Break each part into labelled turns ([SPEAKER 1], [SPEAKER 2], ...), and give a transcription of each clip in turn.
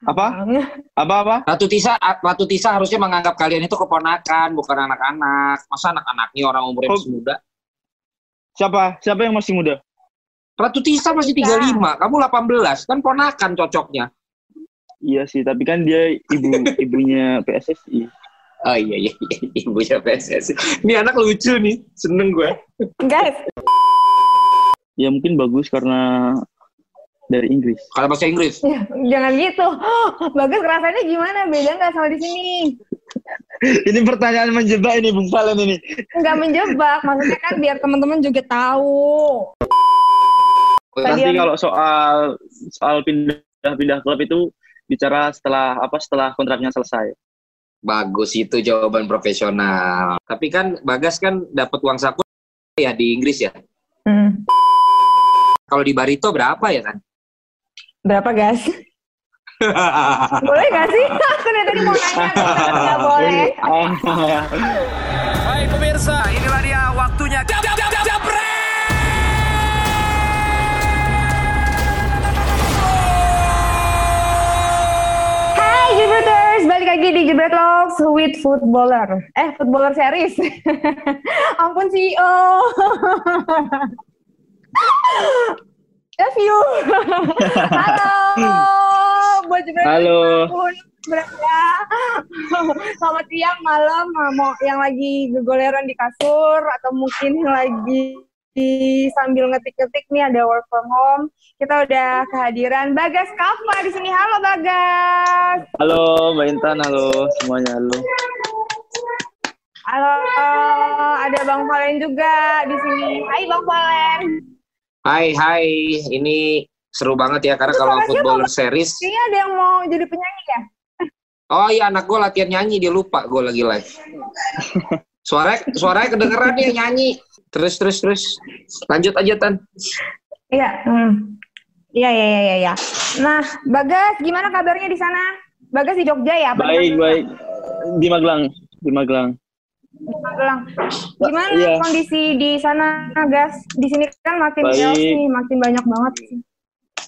[SPEAKER 1] Apa? Apa apa?
[SPEAKER 2] Ratu Tisa, Ratu Tisa harusnya menganggap kalian itu keponakan, bukan anak-anak. Masa anak-anaknya orang umurnya
[SPEAKER 1] Oh.
[SPEAKER 2] masih muda?
[SPEAKER 1] Siapa? Siapa yang masih muda?
[SPEAKER 2] Ratu Tisa masih 35, kamu 18, kan ponakan cocoknya.
[SPEAKER 1] Iya sih, tapi kan dia ibu ibunya PSSI.
[SPEAKER 2] Oh iya iya, iya. ibunya PSSI. Ini anak lucu nih, seneng gue.
[SPEAKER 3] Guys,
[SPEAKER 1] Ya mungkin bagus karena dari Inggris.
[SPEAKER 2] Kalau bahasa Inggris,
[SPEAKER 3] ya, jangan gitu. Bagus rasanya gimana? Beda nggak sama di sini?
[SPEAKER 1] ini pertanyaan menjebak ini Bung Valen ini.
[SPEAKER 3] Nggak menjebak. Maksudnya kan biar teman-teman juga tahu.
[SPEAKER 1] Nanti
[SPEAKER 3] Tadi
[SPEAKER 1] kalau soal soal pindah-pindah klub itu bicara setelah apa setelah kontraknya selesai.
[SPEAKER 2] bagus itu jawaban profesional. Tapi kan Bagas kan dapat uang saku ya di Inggris ya.
[SPEAKER 3] Hmm.
[SPEAKER 2] Kalau di Barito berapa ya kan?
[SPEAKER 3] Berapa gas? Boleh nggak sih? Aku dari tadi mau nanya, nggak boleh.
[SPEAKER 1] Ah,
[SPEAKER 4] Baik pemirsa, inilah dia waktunya. Jab, jab, jab, japret!
[SPEAKER 3] Hai Jebreters, balik lagi di Jebret Logs with Footballer. Eh, Footballer Series. Ampun CEO. Love you. Halo. Buat
[SPEAKER 1] Halo.
[SPEAKER 3] Berada. Selamat siang, malam, mau yang lagi gegoleran di kasur atau mungkin yang lagi di sambil ngetik-ngetik nih ada work from home. Kita udah kehadiran Bagas Kava di sini. Halo Bagas.
[SPEAKER 1] Halo Mbak Intan, halo semuanya halo.
[SPEAKER 3] Halo, ada Bang Valen juga di sini. Hai Bang Valen.
[SPEAKER 2] Hai hai, ini seru banget ya karena kalau
[SPEAKER 3] suara
[SPEAKER 2] footballer series.
[SPEAKER 3] Kayaknya ada yang mau jadi penyanyi ya?
[SPEAKER 2] Oh iya anak gue latihan nyanyi dia lupa gue lagi live. Suaranya suaranya kedengeran dia nyanyi. Terus terus terus. Lanjut aja Tan.
[SPEAKER 3] Iya. hmm. Iya, iya, iya, iya, iya. Nah, Bagas, gimana kabarnya di sana? Bagas di Jogja ya?
[SPEAKER 1] Baik baik di Magelang, di Magelang.
[SPEAKER 3] Magelang. Gimana
[SPEAKER 1] Iya.
[SPEAKER 3] kondisi di sana, Gas? Di sini kan makin
[SPEAKER 1] Baik.
[SPEAKER 3] chaos nih, makin banyak banget sih.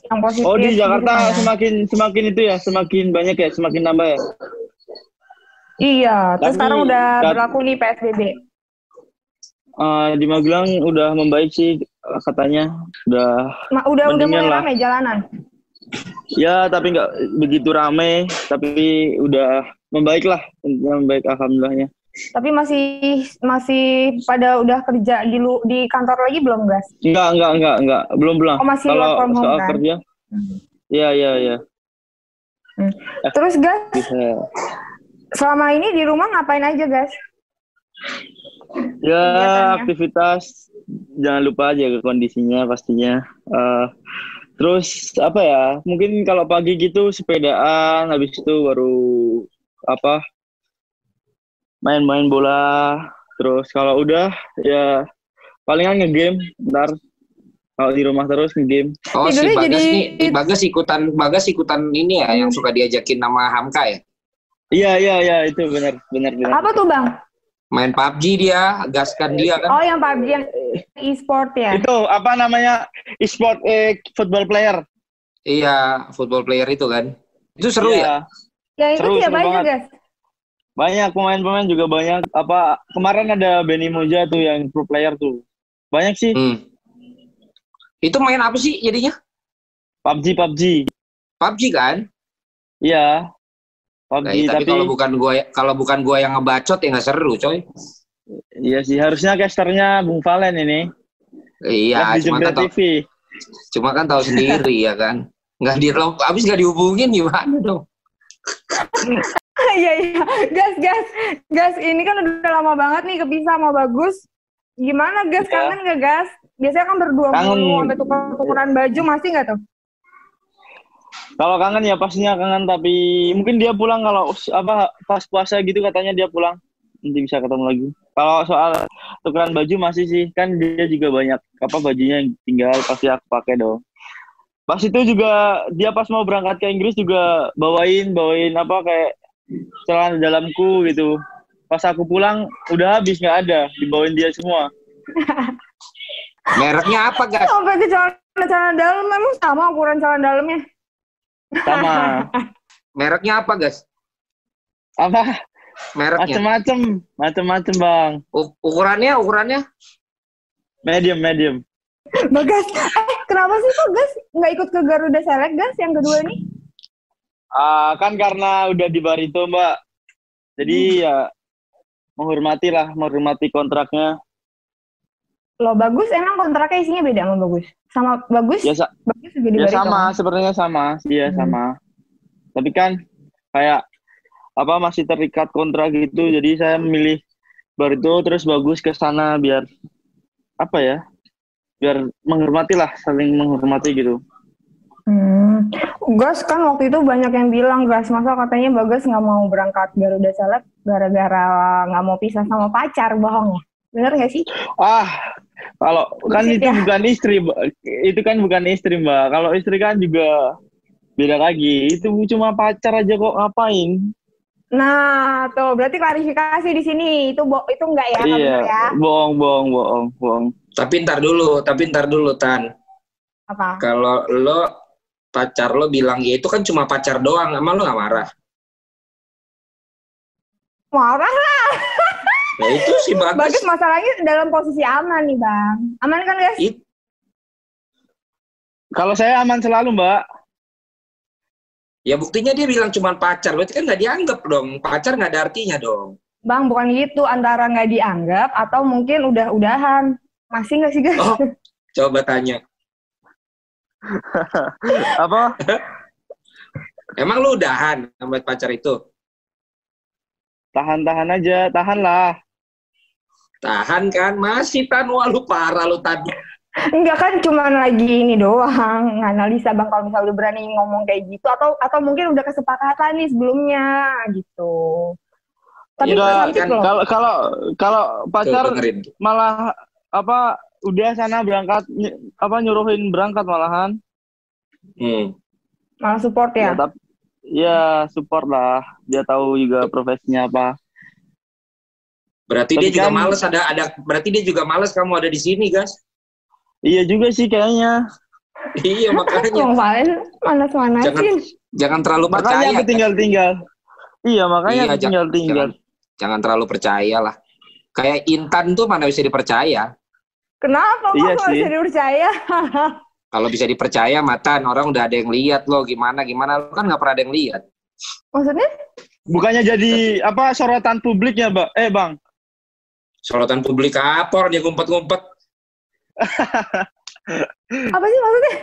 [SPEAKER 3] Yang positif.
[SPEAKER 1] Oh di
[SPEAKER 3] gitu
[SPEAKER 1] Jakarta
[SPEAKER 3] kan ya.
[SPEAKER 1] semakin semakin itu ya, semakin banyak ya, semakin nambah ya.
[SPEAKER 3] Iya, terus
[SPEAKER 1] Tapi-
[SPEAKER 3] sekarang udah
[SPEAKER 1] tapi-
[SPEAKER 3] berlaku nih PSBB.
[SPEAKER 1] Eh, di Magelang udah membaik sih katanya, udah
[SPEAKER 3] Ma- udah udah mulai
[SPEAKER 1] lah.
[SPEAKER 3] rame jalanan.
[SPEAKER 1] ya tapi nggak begitu rame, tapi udah membaik lah, membaik alhamdulillahnya.
[SPEAKER 3] Tapi masih masih pada udah kerja di lu, di kantor lagi belum, Gas?
[SPEAKER 1] Enggak enggak enggak enggak, belum belum.
[SPEAKER 3] Oh, masih
[SPEAKER 1] Kalau
[SPEAKER 3] from home,
[SPEAKER 1] soal
[SPEAKER 3] kan?
[SPEAKER 1] kerja, iya iya iya
[SPEAKER 3] Terus, Gas,
[SPEAKER 1] bisa.
[SPEAKER 3] selama ini di rumah ngapain aja, Gas?
[SPEAKER 1] Ya
[SPEAKER 3] Kegiatannya.
[SPEAKER 1] aktivitas jangan lupa aja ke kondisinya pastinya. Eh, terus apa ya? Mungkin kalau pagi gitu sepedaan, habis itu baru apa? Main-main bola. Terus kalau udah ya palingan ngegame ntar. Kalau di rumah terus ngegame.
[SPEAKER 2] Oh si Bagas
[SPEAKER 3] jadi-
[SPEAKER 2] nih, Bagas ikutan Bagas ikutan ini ya yang suka diajakin nama Hamka ya.
[SPEAKER 1] Iya iya iya itu benar benar benar.
[SPEAKER 3] Apa tuh, Bang?
[SPEAKER 2] Main PUBG dia, gaskan dia kan.
[SPEAKER 3] Oh, yang PUBG yang e-sport ya?
[SPEAKER 1] Itu apa namanya? e-sport eh, football player.
[SPEAKER 2] Iya, football player itu kan. Itu seru ya?
[SPEAKER 1] Iya.
[SPEAKER 3] Yang itu
[SPEAKER 1] seru,
[SPEAKER 3] siapa
[SPEAKER 1] seru
[SPEAKER 3] aja,
[SPEAKER 1] banget. Banyak pemain-pemain juga banyak. Apa kemarin ada Benny Moja tuh yang pro player tuh. Banyak sih.
[SPEAKER 2] Hmm. Itu main apa sih jadinya?
[SPEAKER 1] PUBG PUBG.
[SPEAKER 2] PUBG kan?
[SPEAKER 1] Iya. PUBG
[SPEAKER 2] Nah, iya, tapi,
[SPEAKER 1] tapi,
[SPEAKER 2] kalau bukan gua kalau bukan gua yang ngebacot ya nggak seru, coy.
[SPEAKER 1] iya sih harusnya casternya Bung Valen ini.
[SPEAKER 2] Iya,
[SPEAKER 1] di
[SPEAKER 2] cuma kan tahu, cuma kan tahu sendiri ya kan. Nggak di habis nggak dihubungin gimana dong?
[SPEAKER 3] Iya, iya. Gas, gas. Gas, ini kan udah lama banget nih kepisah sama Bagus. Gimana, Gas?
[SPEAKER 1] Iya.
[SPEAKER 3] Kangen nggak, Gas? Biasanya kan berdua
[SPEAKER 1] Kangen.
[SPEAKER 3] mulu, sampai tukar-tukaran baju. Masih nggak tuh?
[SPEAKER 1] Kalau kangen ya pastinya kangen tapi mungkin dia pulang kalau apa pas puasa gitu katanya dia pulang nanti bisa ketemu lagi. Kalau soal tukeran baju masih sih kan dia juga banyak apa bajunya yang tinggal pasti aku pakai dong. Pas itu juga dia pas mau berangkat ke Inggris juga bawain bawain apa kayak celana dalamku gitu. Pas aku pulang udah habis nggak ada dibawain dia semua.
[SPEAKER 2] Mereknya apa, Gas?
[SPEAKER 3] Sampai ke celana, celana dalam, emang sama ukuran celana dalamnya?
[SPEAKER 1] Sama
[SPEAKER 2] Mereknya apa, guys?
[SPEAKER 1] Apa?
[SPEAKER 2] Mereknya.
[SPEAKER 1] Macem-macem, macem-macem bang.
[SPEAKER 2] U- ukurannya, ukurannya?
[SPEAKER 1] Medium, medium.
[SPEAKER 3] Bagas, eh kenapa sih kok Gas nggak ikut ke Garuda Select Gas yang kedua nih?
[SPEAKER 1] Ah, kan karena udah di Barito mbak. Jadi ya menghormati lah, menghormati kontraknya.
[SPEAKER 3] Lo bagus emang kontraknya isinya beda sama bagus. Sama bagus,
[SPEAKER 1] Ya, sa-
[SPEAKER 3] bagus juga di
[SPEAKER 1] ya
[SPEAKER 3] Barito.
[SPEAKER 1] sama, sebenarnya sama. Iya
[SPEAKER 3] Hmm.
[SPEAKER 1] sama. Tapi kan kayak apa masih terikat kontrak gitu. Jadi saya memilih Barito terus bagus ke sana biar apa ya? Biar menghormati lah, saling menghormati gitu.
[SPEAKER 3] Hmm. Gas kan waktu itu banyak yang bilang Gas masa katanya Bagas nggak mau berangkat Garuda Select gara-gara nggak mau pisah sama pacar bohong ya? Bener nggak sih?
[SPEAKER 1] Ah, kalau kan
[SPEAKER 3] Bullshit
[SPEAKER 1] itu
[SPEAKER 3] ya?
[SPEAKER 1] bukan istri, itu kan bukan istri mbak. Kalau istri kan juga beda lagi. Itu cuma pacar aja kok ngapain?
[SPEAKER 3] Nah, tuh berarti klarifikasi di sini itu bo itu enggak ya,
[SPEAKER 1] iya,
[SPEAKER 3] ya?
[SPEAKER 1] bohong, bohong, bohong, bohong.
[SPEAKER 2] Tapi ntar dulu, tapi ntar dulu, Tan.
[SPEAKER 3] Apa?
[SPEAKER 2] Kalau lo pacar lo bilang ya itu kan cuma pacar doang, emang lo gak marah?
[SPEAKER 3] Marah
[SPEAKER 2] Ya itu sih bagus.
[SPEAKER 3] Bagus masalahnya dalam posisi aman nih bang. Aman kan guys?
[SPEAKER 2] It-
[SPEAKER 1] Kalau saya aman selalu mbak.
[SPEAKER 2] ya buktinya dia bilang cuma pacar, berarti kan nggak dianggap dong. Pacar nggak ada artinya dong.
[SPEAKER 3] Bang bukan gitu antara nggak dianggap atau mungkin udah-udahan. Masih nggak sih guys?
[SPEAKER 2] Oh. Coba tanya.
[SPEAKER 1] Apa?
[SPEAKER 2] Emang lu udahan sama pacar itu?
[SPEAKER 1] Tahan-tahan aja, tahan lah.
[SPEAKER 2] Tahan kan? Masih tan, wah lu parah lu tadi.
[SPEAKER 3] Enggak kan cuman lagi ini doang analisa bang kalau misalnya udah berani ngomong kayak gitu atau atau mungkin udah kesepakatan nih sebelumnya gitu. Tapi
[SPEAKER 1] Iya,
[SPEAKER 2] kan.
[SPEAKER 1] Kalau kalau kalau pacar malah apa udah sana berangkat ny- apa nyuruhin berangkat malahan.
[SPEAKER 2] Hmm.
[SPEAKER 3] Malah support
[SPEAKER 1] Ya,
[SPEAKER 3] ya.
[SPEAKER 1] tapi ya support lah. Dia tahu juga profesinya apa.
[SPEAKER 2] Berarti
[SPEAKER 1] Tapi
[SPEAKER 2] dia juga
[SPEAKER 1] kan-
[SPEAKER 2] males ada ada berarti dia juga males kamu ada di sini, guys.
[SPEAKER 1] Iya juga sih kayaknya.
[SPEAKER 2] iya makanya.
[SPEAKER 3] Bang Valen manas-manasin.
[SPEAKER 2] Jangan terlalu
[SPEAKER 1] Makanya
[SPEAKER 2] percaya.
[SPEAKER 1] aku
[SPEAKER 2] kan?
[SPEAKER 1] tinggal-tinggal. Iya, makanya
[SPEAKER 2] Iya,
[SPEAKER 1] aku
[SPEAKER 2] jangan-
[SPEAKER 1] tinggal-tinggal.
[SPEAKER 2] Jangan, jangan terlalu percaya lah. Kayak Intan tuh mana bisa dipercaya.
[SPEAKER 3] Kenapa
[SPEAKER 1] Iya
[SPEAKER 3] kok bisa dipercaya?
[SPEAKER 2] Kalau bisa dipercaya, Matan, orang udah ada yang lihat lo gimana gimana lo kan nggak pernah ada yang lihat.
[SPEAKER 3] Maksudnya?
[SPEAKER 1] Bukannya jadi apa sorotan publiknya, Mbak? Eh, Bang.
[SPEAKER 2] Sorotan publik apa orang dia ngumpet-ngumpet.
[SPEAKER 3] Apa sih maksudnya?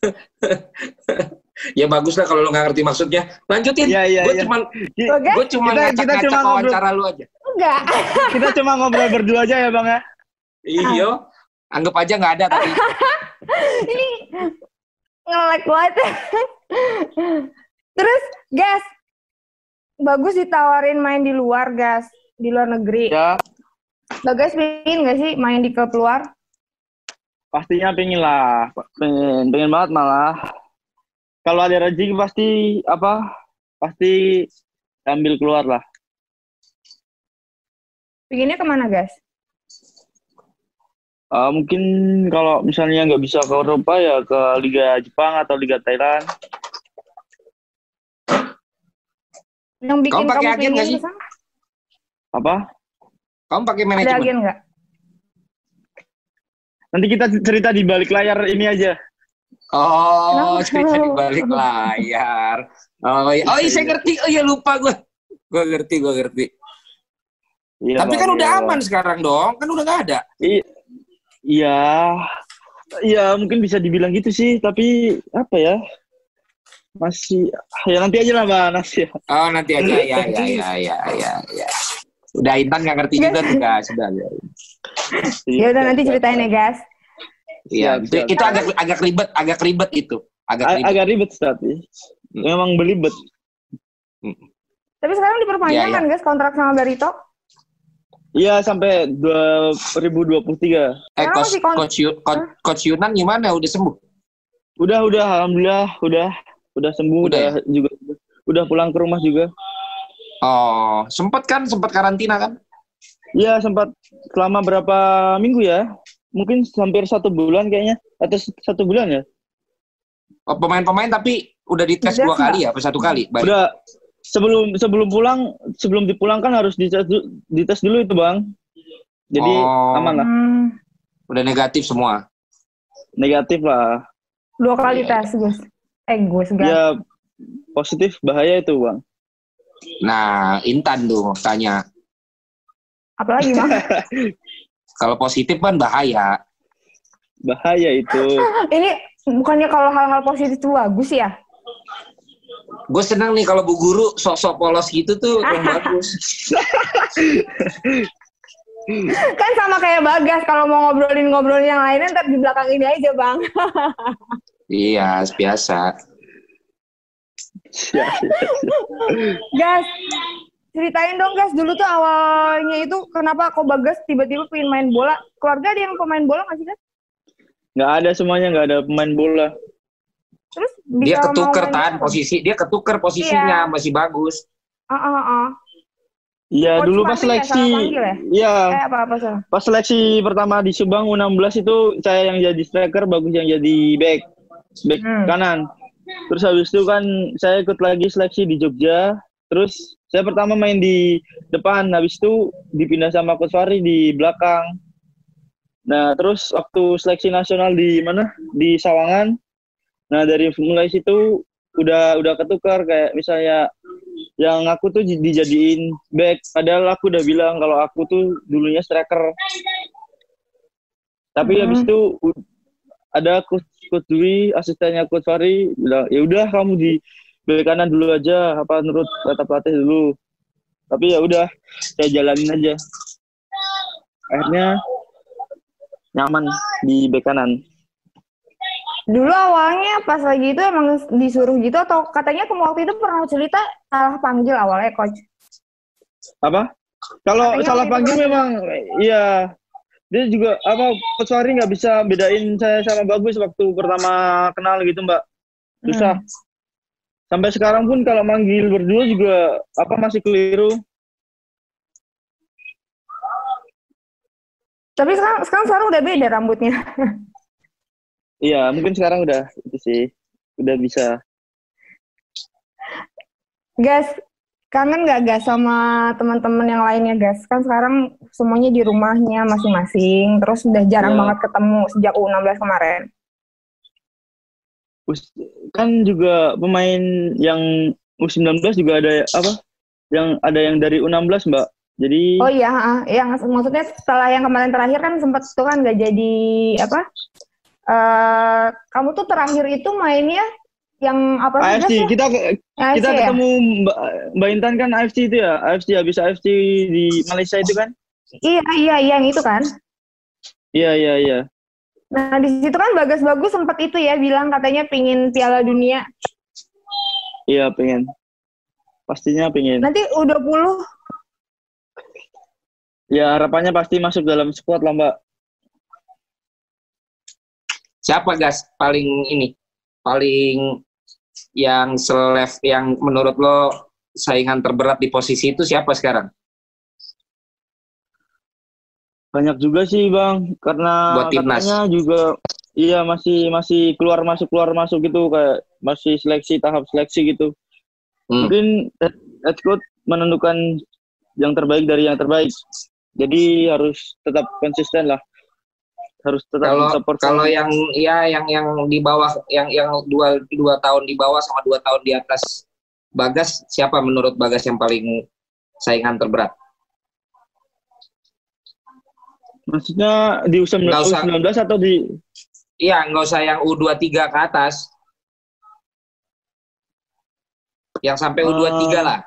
[SPEAKER 2] Ya bagus lah kalau lo nggak ngerti maksudnya. Lanjutin.
[SPEAKER 1] Iya, iya,
[SPEAKER 2] gue
[SPEAKER 1] iya.
[SPEAKER 2] cuman gue cuma
[SPEAKER 1] Kita-
[SPEAKER 2] ngacak-ngacak
[SPEAKER 1] cuma ngobrol.
[SPEAKER 2] wawancara lu aja.
[SPEAKER 3] Enggak.
[SPEAKER 1] Kita cuma ngobrol berdua aja ya, Bang ya.
[SPEAKER 2] Iya. Anggap aja nggak ada tapi
[SPEAKER 3] Ini nge-lag banget. Terus, guys, bagus ditawarin main di luar, guys. Di luar negeri.
[SPEAKER 1] Ya,
[SPEAKER 3] Bagas pengen gak sih main di klub luar?
[SPEAKER 1] pastinya pengen lah. Pengen, pengen banget malah. Kalau ada rezeki pasti apa? Pasti ambil keluar lah.
[SPEAKER 3] Pengennya ke mana, guys?
[SPEAKER 1] Eh, mungkin kalau misalnya nggak bisa ke Eropa ya ke Liga Jepang atau Liga Thailand.
[SPEAKER 3] Yang bikin
[SPEAKER 2] Kamu pakai
[SPEAKER 3] kamu
[SPEAKER 2] agen nggak sih?
[SPEAKER 1] Apa?
[SPEAKER 2] kamu pakai
[SPEAKER 3] Ada
[SPEAKER 2] manajemen.
[SPEAKER 3] agen nggak?
[SPEAKER 1] Nanti kita cerita di balik layar ini aja.
[SPEAKER 2] Oh,
[SPEAKER 3] Kenapa?
[SPEAKER 2] cerita di balik layar. Oh, iya. oh iya saya ngerti. Oh iya lupa gue. Gue ngerti, gue ngerti.
[SPEAKER 1] Iya,
[SPEAKER 2] Tapi
[SPEAKER 1] Bang,
[SPEAKER 2] kan udah
[SPEAKER 1] iya,
[SPEAKER 2] aman
[SPEAKER 1] Bang.
[SPEAKER 2] sekarang dong. Kan udah nggak ada.
[SPEAKER 1] I- Iya. Iya, mungkin bisa dibilang gitu sih, tapi apa ya? Masih ya nanti aja lah, Mbak Nas ya.
[SPEAKER 2] Oh nanti aja ya ya ya ya ya ya. Udah Intan nggak ngerti juga tuh guys. Sudah. ya.
[SPEAKER 3] Ya udah nanti ceritain ya, guys.
[SPEAKER 2] Iya. Itu, agak agak ribet, agak ribet itu. Agak ribet.
[SPEAKER 1] agak ribet tapi
[SPEAKER 2] Hmm.
[SPEAKER 1] memang belibet.
[SPEAKER 3] Tapi sekarang diperpanjang
[SPEAKER 2] Iya,
[SPEAKER 3] kan, guys, kontrak sama Barito?
[SPEAKER 1] Iya sampai 2023.
[SPEAKER 2] Eh coach coach, coach, coach Yunan gimana? Udah sembuh?
[SPEAKER 1] Udah udah alhamdulillah udah udah sembuh
[SPEAKER 2] Udah
[SPEAKER 1] udah, juga udah pulang ke rumah juga.
[SPEAKER 2] Oh, sempet kan? Sempet karantina kan?
[SPEAKER 1] Iya sempat selama berapa minggu ya? Mungkin hampir satu bulan kayaknya atau satu bulan ya?
[SPEAKER 2] Oh, pemain-pemain tapi udah dites dua kali ya, apa satu kali? Baik.
[SPEAKER 1] Udah sebelum sebelum pulang sebelum dipulangkan harus dites, dites dulu itu bang. Jadi
[SPEAKER 2] Oh.
[SPEAKER 1] aman lah,
[SPEAKER 3] Hmm,
[SPEAKER 2] Udah negatif semua.
[SPEAKER 1] negatif lah.
[SPEAKER 3] dua kali tes, Gus. Eh, Gus.
[SPEAKER 1] Ya positif bahaya itu bang.
[SPEAKER 2] Nah, Intan tuh tanya.
[SPEAKER 3] Apalagi, Bang?
[SPEAKER 2] Kalau positif kan bahaya.
[SPEAKER 1] Bahaya itu.
[SPEAKER 3] Ini bukannya kalau hal-hal positif itu bagus ya?
[SPEAKER 2] Gue senang nih kalau bu guru sok-sok polos gitu tuh yang bagus.
[SPEAKER 3] Kan sama kayak Bagas, kalau mau ngobrolin-ngobrolin yang lainnya, ntar di belakang ini aja, Bang.
[SPEAKER 2] iya, biasa.
[SPEAKER 3] Gas, ceritain dong, Gas. Dulu tuh awalnya itu kenapa kok Bagas tiba-tiba pengen main bola? Keluarga ada yang pemain bola nggak sih, Gas?
[SPEAKER 1] Nggak ada semuanya nggak ada pemain bola.
[SPEAKER 3] Terus
[SPEAKER 2] Dia ketuker tan posisi, dia ketuker posisinya
[SPEAKER 3] Iya.
[SPEAKER 2] masih bagus.
[SPEAKER 3] Ah, ah, ah.
[SPEAKER 1] Iya
[SPEAKER 3] Coach
[SPEAKER 1] dulu pas
[SPEAKER 3] ya,
[SPEAKER 1] seleksi,
[SPEAKER 3] ya?
[SPEAKER 1] iya
[SPEAKER 3] Eh, salah.
[SPEAKER 1] pas seleksi pertama di Subang U16 itu saya yang jadi striker, bagus yang jadi back, back
[SPEAKER 3] Hmm.
[SPEAKER 1] kanan. Terus habis itu kan saya ikut lagi seleksi di Jogja. Terus saya pertama main di depan, habis itu dipindah sama Coach Fahri di belakang. Nah terus waktu seleksi nasional di mana? Di Sawangan. Nah dari mulai situ udah udah ketukar kayak misalnya yang aku tuh di- dijadiin back. Padahal aku udah bilang kalau aku tuh dulunya striker. Tapi
[SPEAKER 3] Hmm.
[SPEAKER 1] habis itu ada coach coach Dwi asistennya coach Fahri bilang ya udah kamu di back kanan dulu aja apa menurut kata pelatih dulu. Tapi ya udah saya jalanin aja. Akhirnya nyaman di back kanan
[SPEAKER 3] Dulu awalnya pas lagi itu emang disuruh gitu atau katanya kamu waktu itu pernah cerita salah panggil awalnya, Coach?
[SPEAKER 1] apa kalau salah
[SPEAKER 3] waktu itu
[SPEAKER 1] panggil memang iya dia juga apa coach Fahri nggak bisa bedain saya sama bagus waktu pertama kenal gitu mbak susah
[SPEAKER 3] Hmm.
[SPEAKER 1] sampai sekarang pun kalau manggil berdua juga apa masih keliru
[SPEAKER 3] Tapi sekarang sekarang sekarang udah beda rambutnya.
[SPEAKER 1] iya mungkin sekarang udah itu sih udah bisa
[SPEAKER 3] Gas, kangen nggak Gas sama teman-teman yang lainnya Gas? Kan sekarang semuanya di rumahnya masing-masing, terus udah jarang
[SPEAKER 1] Iya.
[SPEAKER 3] banget ketemu sejak U16 kemarin.
[SPEAKER 1] Kan juga pemain yang U19 juga ada apa yang ada yang dari U16 mbak jadi
[SPEAKER 3] Oh iya, yang maksudnya setelah yang kemarin terakhir kan sempat tuh kan nggak jadi apa? Eh, kamu tuh terakhir itu mainnya yang apa sih?
[SPEAKER 1] AFC
[SPEAKER 3] ya?
[SPEAKER 1] kita
[SPEAKER 3] AFC
[SPEAKER 1] kita
[SPEAKER 3] ya?
[SPEAKER 1] ketemu mbak, mbak Intan kan AFC itu ya AFC habis AFC di Malaysia itu kan
[SPEAKER 3] Iya, iya, iya, yang itu kan.
[SPEAKER 1] iya iya iya
[SPEAKER 3] Nah, di situ kan bagus-bagus sempat itu ya bilang katanya pingin Piala Dunia.
[SPEAKER 1] iya pengen pastinya pengen
[SPEAKER 3] Nanti U20
[SPEAKER 1] ya harapannya pasti masuk dalam squad lah mbak
[SPEAKER 2] Siapa gas paling ini? Paling yang selef yang menurut lo saingan terberat di posisi itu siapa sekarang?
[SPEAKER 1] banyak juga sih bang karena
[SPEAKER 2] Buat timnas.
[SPEAKER 1] katanya juga iya masih masih keluar masuk keluar masuk gitu kayak masih seleksi tahap seleksi gitu
[SPEAKER 2] Hmm.
[SPEAKER 1] mungkin head coach menentukan yang terbaik dari yang terbaik jadi harus tetap konsisten lah harus tetap
[SPEAKER 2] Kalau
[SPEAKER 1] support
[SPEAKER 2] kalau yang ya yang yang di bawah yang yang dua dua tahun di bawah sama dua tahun di atas Bagas siapa menurut Bagas yang paling saingan terberat?
[SPEAKER 1] maksudnya di U19
[SPEAKER 2] Nggak usah.
[SPEAKER 1] U19 atau di
[SPEAKER 2] Iya, nggak usah yang U23 ke atas. Yang sampai U23
[SPEAKER 1] Eh,
[SPEAKER 2] lah.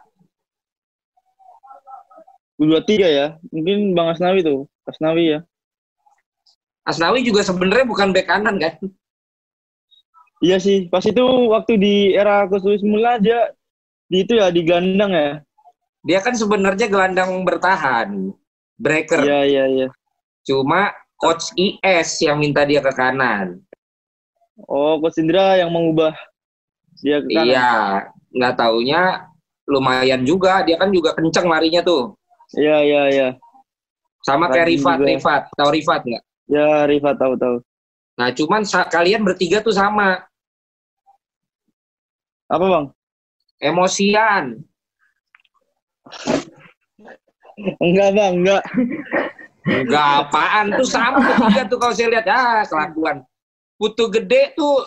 [SPEAKER 1] U23 ya mungkin Bang Asnawi tuh Asnawi ya
[SPEAKER 2] Asnawi juga sebenarnya bukan bek kanan kan?
[SPEAKER 1] iya sih pas itu waktu di era Coach Luis Mula dia di itu ya di gelandang ya
[SPEAKER 2] Dia kan sebenarnya gelandang bertahan, breaker.
[SPEAKER 1] iya iya iya
[SPEAKER 2] Cuma coach IS yang minta dia ke kanan.
[SPEAKER 1] Oh, Coach Indra yang mengubah dia ke kanan.
[SPEAKER 2] Iya, nggak taunya lumayan juga. Dia kan juga kenceng larinya tuh.
[SPEAKER 1] Iya, iya, iya.
[SPEAKER 2] Sama kayak
[SPEAKER 1] Rajin
[SPEAKER 2] Rifat,
[SPEAKER 1] juga.
[SPEAKER 2] Rifat. Tahu Rifat nggak?
[SPEAKER 1] Ya, Rifa tahu tahu.
[SPEAKER 2] Nah, cuman kalian bertiga tuh sama.
[SPEAKER 1] Apa bang?
[SPEAKER 2] Emosian.
[SPEAKER 1] Enggak bang, enggak.
[SPEAKER 2] Enggak apaan tuh sama bertiga tuh kalau saya lihat ah kelakuan. Putu gede tuh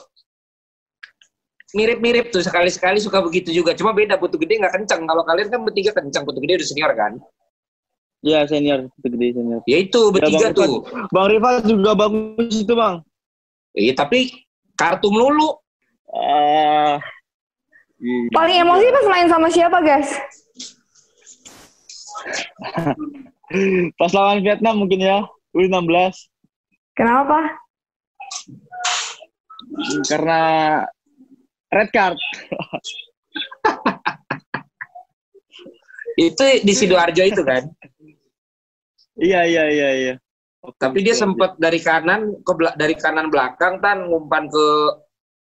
[SPEAKER 2] mirip-mirip tuh sekali-sekali suka begitu juga. Cuma beda putu gede nggak kencang. Kalau kalian kan bertiga kencang, putu gede udah senior kan?
[SPEAKER 1] Iya senior, itu gede senior.
[SPEAKER 2] Ya itu bertiga
[SPEAKER 1] Bang
[SPEAKER 2] tuh.
[SPEAKER 1] Bang Rifat juga bagus itu bang.
[SPEAKER 2] Iya tapi kartu melulu.
[SPEAKER 1] Iya.
[SPEAKER 3] Paling emosi pas main sama siapa, guys?
[SPEAKER 1] Pas lawan Vietnam mungkin ya, U16.
[SPEAKER 3] Kenapa?
[SPEAKER 1] Karena red card.
[SPEAKER 2] Itu di Sidoarjo itu kan.
[SPEAKER 1] Iya iya iya iya.
[SPEAKER 2] Tapi dia sempat dari kanan ke bela- dari kanan belakang tan ngumpan ke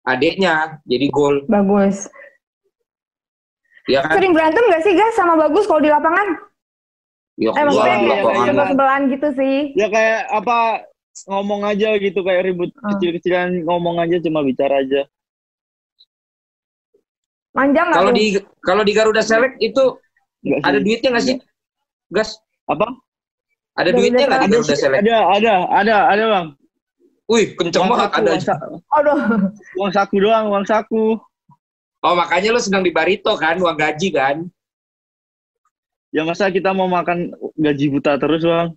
[SPEAKER 2] adeknya jadi gol.
[SPEAKER 3] Bagus.
[SPEAKER 2] Ya kan?
[SPEAKER 3] Sering berantem gak sih, guys, sama Bagus kalau di lapangan?
[SPEAKER 2] Ya,
[SPEAKER 3] Eh, maksudnya
[SPEAKER 1] iya,
[SPEAKER 3] kayak
[SPEAKER 2] lapangan.
[SPEAKER 3] sebel-sebelan gitu sih.
[SPEAKER 1] Ya kayak apa ngomong aja gitu kayak ribut
[SPEAKER 3] Ah.
[SPEAKER 1] kecil-kecilan ngomong aja cuma bicara aja.
[SPEAKER 3] Manja nggak
[SPEAKER 2] Kalau di kalau di Garuda Select itu
[SPEAKER 1] sih.
[SPEAKER 2] ada duitnya nggak sih? Gas,
[SPEAKER 1] Apa?
[SPEAKER 2] Ada duitnya nggak di. Garuda Select?
[SPEAKER 1] Ada ada ada ada bang.
[SPEAKER 2] Wih, kenceng
[SPEAKER 1] Uang
[SPEAKER 2] banget
[SPEAKER 1] saku,
[SPEAKER 2] ada.
[SPEAKER 1] uang, sa-
[SPEAKER 3] Aduh,
[SPEAKER 1] uang saku doang, uang saku.
[SPEAKER 2] Oh, makanya lu sedang di Barito kan, uang gaji kan?
[SPEAKER 1] Ya masa kita mau makan gaji buta terus bang?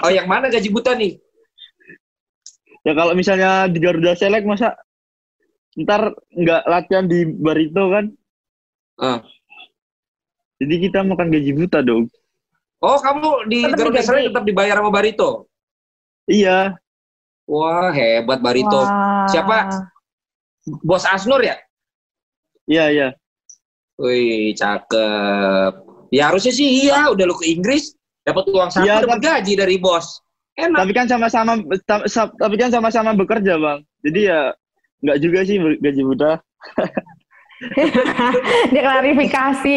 [SPEAKER 2] Oh, yang mana gaji buta nih?
[SPEAKER 1] Ya kalau misalnya di Garuda Select masa ntar nggak latihan di Barito kan?
[SPEAKER 2] Ah.
[SPEAKER 1] Jadi kita makan gaji buta dong.
[SPEAKER 2] Oh, kamu di
[SPEAKER 3] Tetap
[SPEAKER 2] Garuda. Select tetap dibayar sama Barito?
[SPEAKER 1] Iya,
[SPEAKER 2] Wah, hebat Barito.
[SPEAKER 3] Wah.
[SPEAKER 2] Siapa? Bos Asnur ya?
[SPEAKER 1] iya iya.
[SPEAKER 2] Wih, cakep. Ya harusnya sih iya, udah lu ke Inggris, dapat uang saku,
[SPEAKER 1] Iya,
[SPEAKER 2] dapat gaji dari bos. Enak.
[SPEAKER 1] Tapi kan sama-sama ta- sa- tapi kan sama-sama bekerja bang. Jadi ya nggak juga sih gaji buta.
[SPEAKER 3] Dia klarifikasi.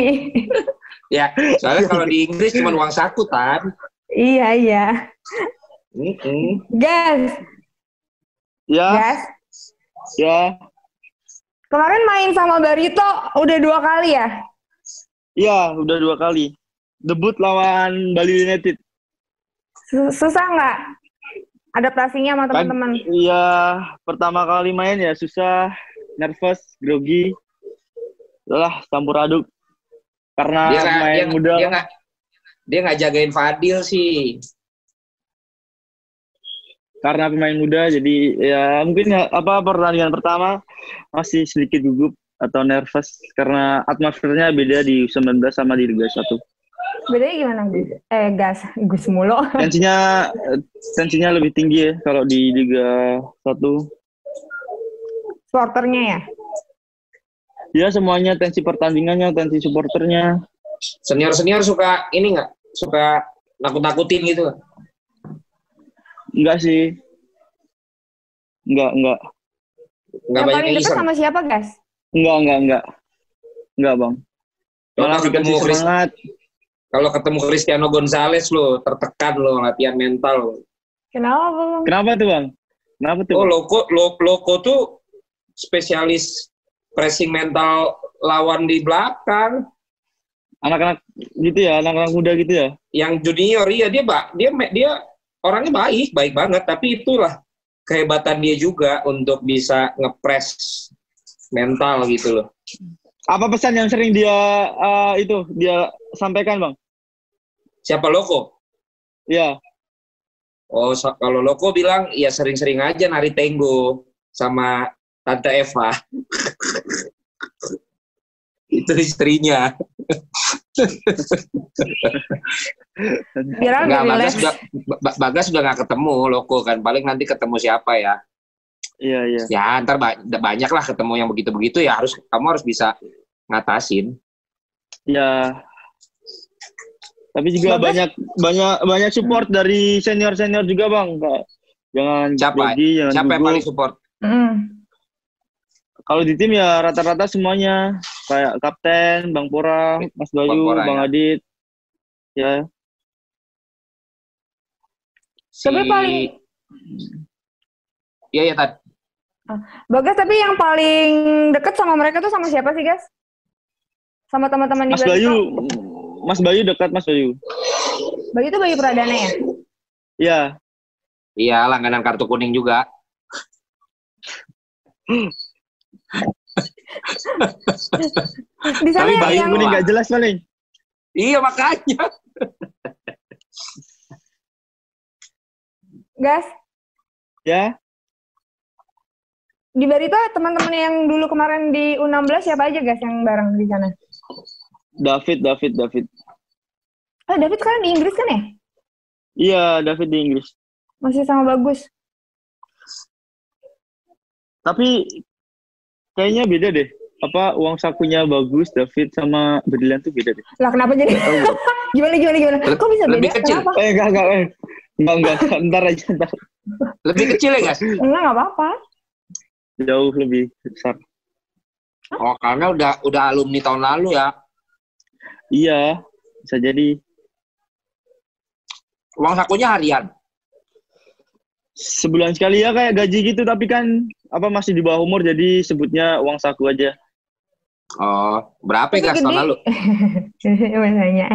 [SPEAKER 2] Ya, soalnya kalau di Inggris cuma uang saku, Tan.
[SPEAKER 3] iya, iya. Guys,
[SPEAKER 1] Ya,
[SPEAKER 3] guys.
[SPEAKER 1] ya,
[SPEAKER 3] Kemarin main sama Barito udah dua kali ya?
[SPEAKER 1] ya udah dua kali. Debut lawan Bali United.
[SPEAKER 3] Su- Susah nggak adaptasinya sama
[SPEAKER 1] Kan,
[SPEAKER 3] teman-teman?
[SPEAKER 1] Iya, pertama kali main ya susah, nervous, grogi. Lah, campur aduk. Karena
[SPEAKER 2] Dia nggak
[SPEAKER 1] main
[SPEAKER 2] dia,
[SPEAKER 1] muda.
[SPEAKER 2] dia nggak dia nggak jagain Fadil sih.
[SPEAKER 1] karena pemain muda jadi ya mungkin ya, apa pertandingan pertama masih sedikit gugup atau nervous karena atmosfernya beda di U19 sama di Liga 1.
[SPEAKER 3] Bedanya gimana, Gus? Eh, gas. Gus mulu.
[SPEAKER 1] Tensinya tensinya lebih tinggi ya kalau di Liga 1.
[SPEAKER 3] Supporternya ya?
[SPEAKER 1] Ya semuanya tensi pertandingannya, tensi supporternya.
[SPEAKER 2] Senior-senior suka ini nggak? Suka nakut-nakutin gitu.
[SPEAKER 1] Enggak sih. Enggak, enggak.
[SPEAKER 2] Nggak
[SPEAKER 3] Yang
[SPEAKER 2] banyak
[SPEAKER 3] paling dekat
[SPEAKER 2] iseng.
[SPEAKER 3] sama siapa, guys?
[SPEAKER 1] Enggak, enggak, enggak. Enggak, Bang.
[SPEAKER 2] Kalau
[SPEAKER 1] Malah
[SPEAKER 2] ketemu
[SPEAKER 1] semangat.
[SPEAKER 2] Kalau ketemu Cristiano Gonzalez lo tertekan lo latihan mental. lo.
[SPEAKER 3] Kenapa, Bang?
[SPEAKER 1] Kenapa tuh, Bang? Kenapa tuh?
[SPEAKER 2] Oh,
[SPEAKER 1] Bang?
[SPEAKER 2] Loko, Lo- Loko tuh spesialis pressing mental lawan di belakang.
[SPEAKER 1] Anak-anak gitu ya, anak-anak muda gitu ya.
[SPEAKER 2] Yang junior iya dia ba- dia dia orangnya baik, baik banget, tapi itulah kehebatan dia juga untuk bisa ngepres mental gitu loh.
[SPEAKER 1] Apa pesan yang sering dia eh, itu dia sampaikan, Bang?
[SPEAKER 2] Siapa Loko?
[SPEAKER 1] Ya,
[SPEAKER 2] Oh, so- kalau Loko bilang ya sering-sering aja nari tenggo sama Tante Eva. Itu istrinya.
[SPEAKER 3] Di
[SPEAKER 2] Bagas sudah Ba- Bagas sudah nggak ketemu Loko kan. Paling nanti ketemu siapa ya?
[SPEAKER 1] iya, iya.
[SPEAKER 2] Ya ntar ba- banyak lah ketemu yang begitu-begitu ya harus kamu harus bisa ngatasin.
[SPEAKER 1] Ya. Tapi juga
[SPEAKER 3] Bagas-
[SPEAKER 1] banyak banyak banyak support dari senior-senior juga, Bang. Nggak- Jangan
[SPEAKER 2] Siapa?
[SPEAKER 1] grogi, jangan
[SPEAKER 2] Siapa yang paling support?
[SPEAKER 3] Mm.
[SPEAKER 1] Kalau di tim ya rata-rata semuanya kayak kapten, Bang Pora, Mas Bayu,
[SPEAKER 2] Bang
[SPEAKER 1] Bang
[SPEAKER 2] ya.
[SPEAKER 1] Adit. Ya,
[SPEAKER 3] Tapi
[SPEAKER 2] Si-
[SPEAKER 3] paling-
[SPEAKER 2] Iya ya Tad.
[SPEAKER 3] Bagas tapi yang paling deket sama mereka tuh sama siapa sih, guys? Sama teman-teman di
[SPEAKER 1] Mas? Bayu, Mas Bayu dekat Mas Bayu.
[SPEAKER 3] Bayu itu Bayu Pradana ya?
[SPEAKER 1] Iya,
[SPEAKER 2] Iya, langganan kartu kuning juga.
[SPEAKER 3] Di sana
[SPEAKER 2] Tapi
[SPEAKER 3] yang,
[SPEAKER 1] ini nggak jelas paling.
[SPEAKER 2] Iya, makanya.
[SPEAKER 3] gas
[SPEAKER 1] Ya,
[SPEAKER 3] di Barito teman-teman yang dulu kemarin di U16 siapa aja guys yang bareng di sana?
[SPEAKER 1] David, David, David.
[SPEAKER 3] Oh, David sekarang di Inggris kan ya?
[SPEAKER 1] Iya, David di Inggris.
[SPEAKER 3] Masih sama bagus.
[SPEAKER 1] Tapi kayaknya beda deh. Apa uang sakunya bagus, David sama Berlian tuh beda deh.
[SPEAKER 3] Lah kenapa jadi? gimana gimana gimana? Kok bisa beda?
[SPEAKER 2] Lebih kecil.
[SPEAKER 3] Kenapa?
[SPEAKER 1] Eh, enggak, enggak, eh. Enggak, enggak, ntar aja, ntar.
[SPEAKER 2] Lebih kecil ya, guys?
[SPEAKER 3] Enggak, enggak apa-apa.
[SPEAKER 1] Jauh lebih besar.
[SPEAKER 2] Oh, karena udah udah alumni tahun lalu ya.
[SPEAKER 1] Iya, bisa jadi.
[SPEAKER 2] Uang sakunya harian.
[SPEAKER 1] Sebulan sekali ya kayak gaji gitu, tapi kan apa masih di bawah umur, jadi sebutnya uang saku aja.
[SPEAKER 2] Oh, berapa ya, tahun lalu?
[SPEAKER 3] Biasanya.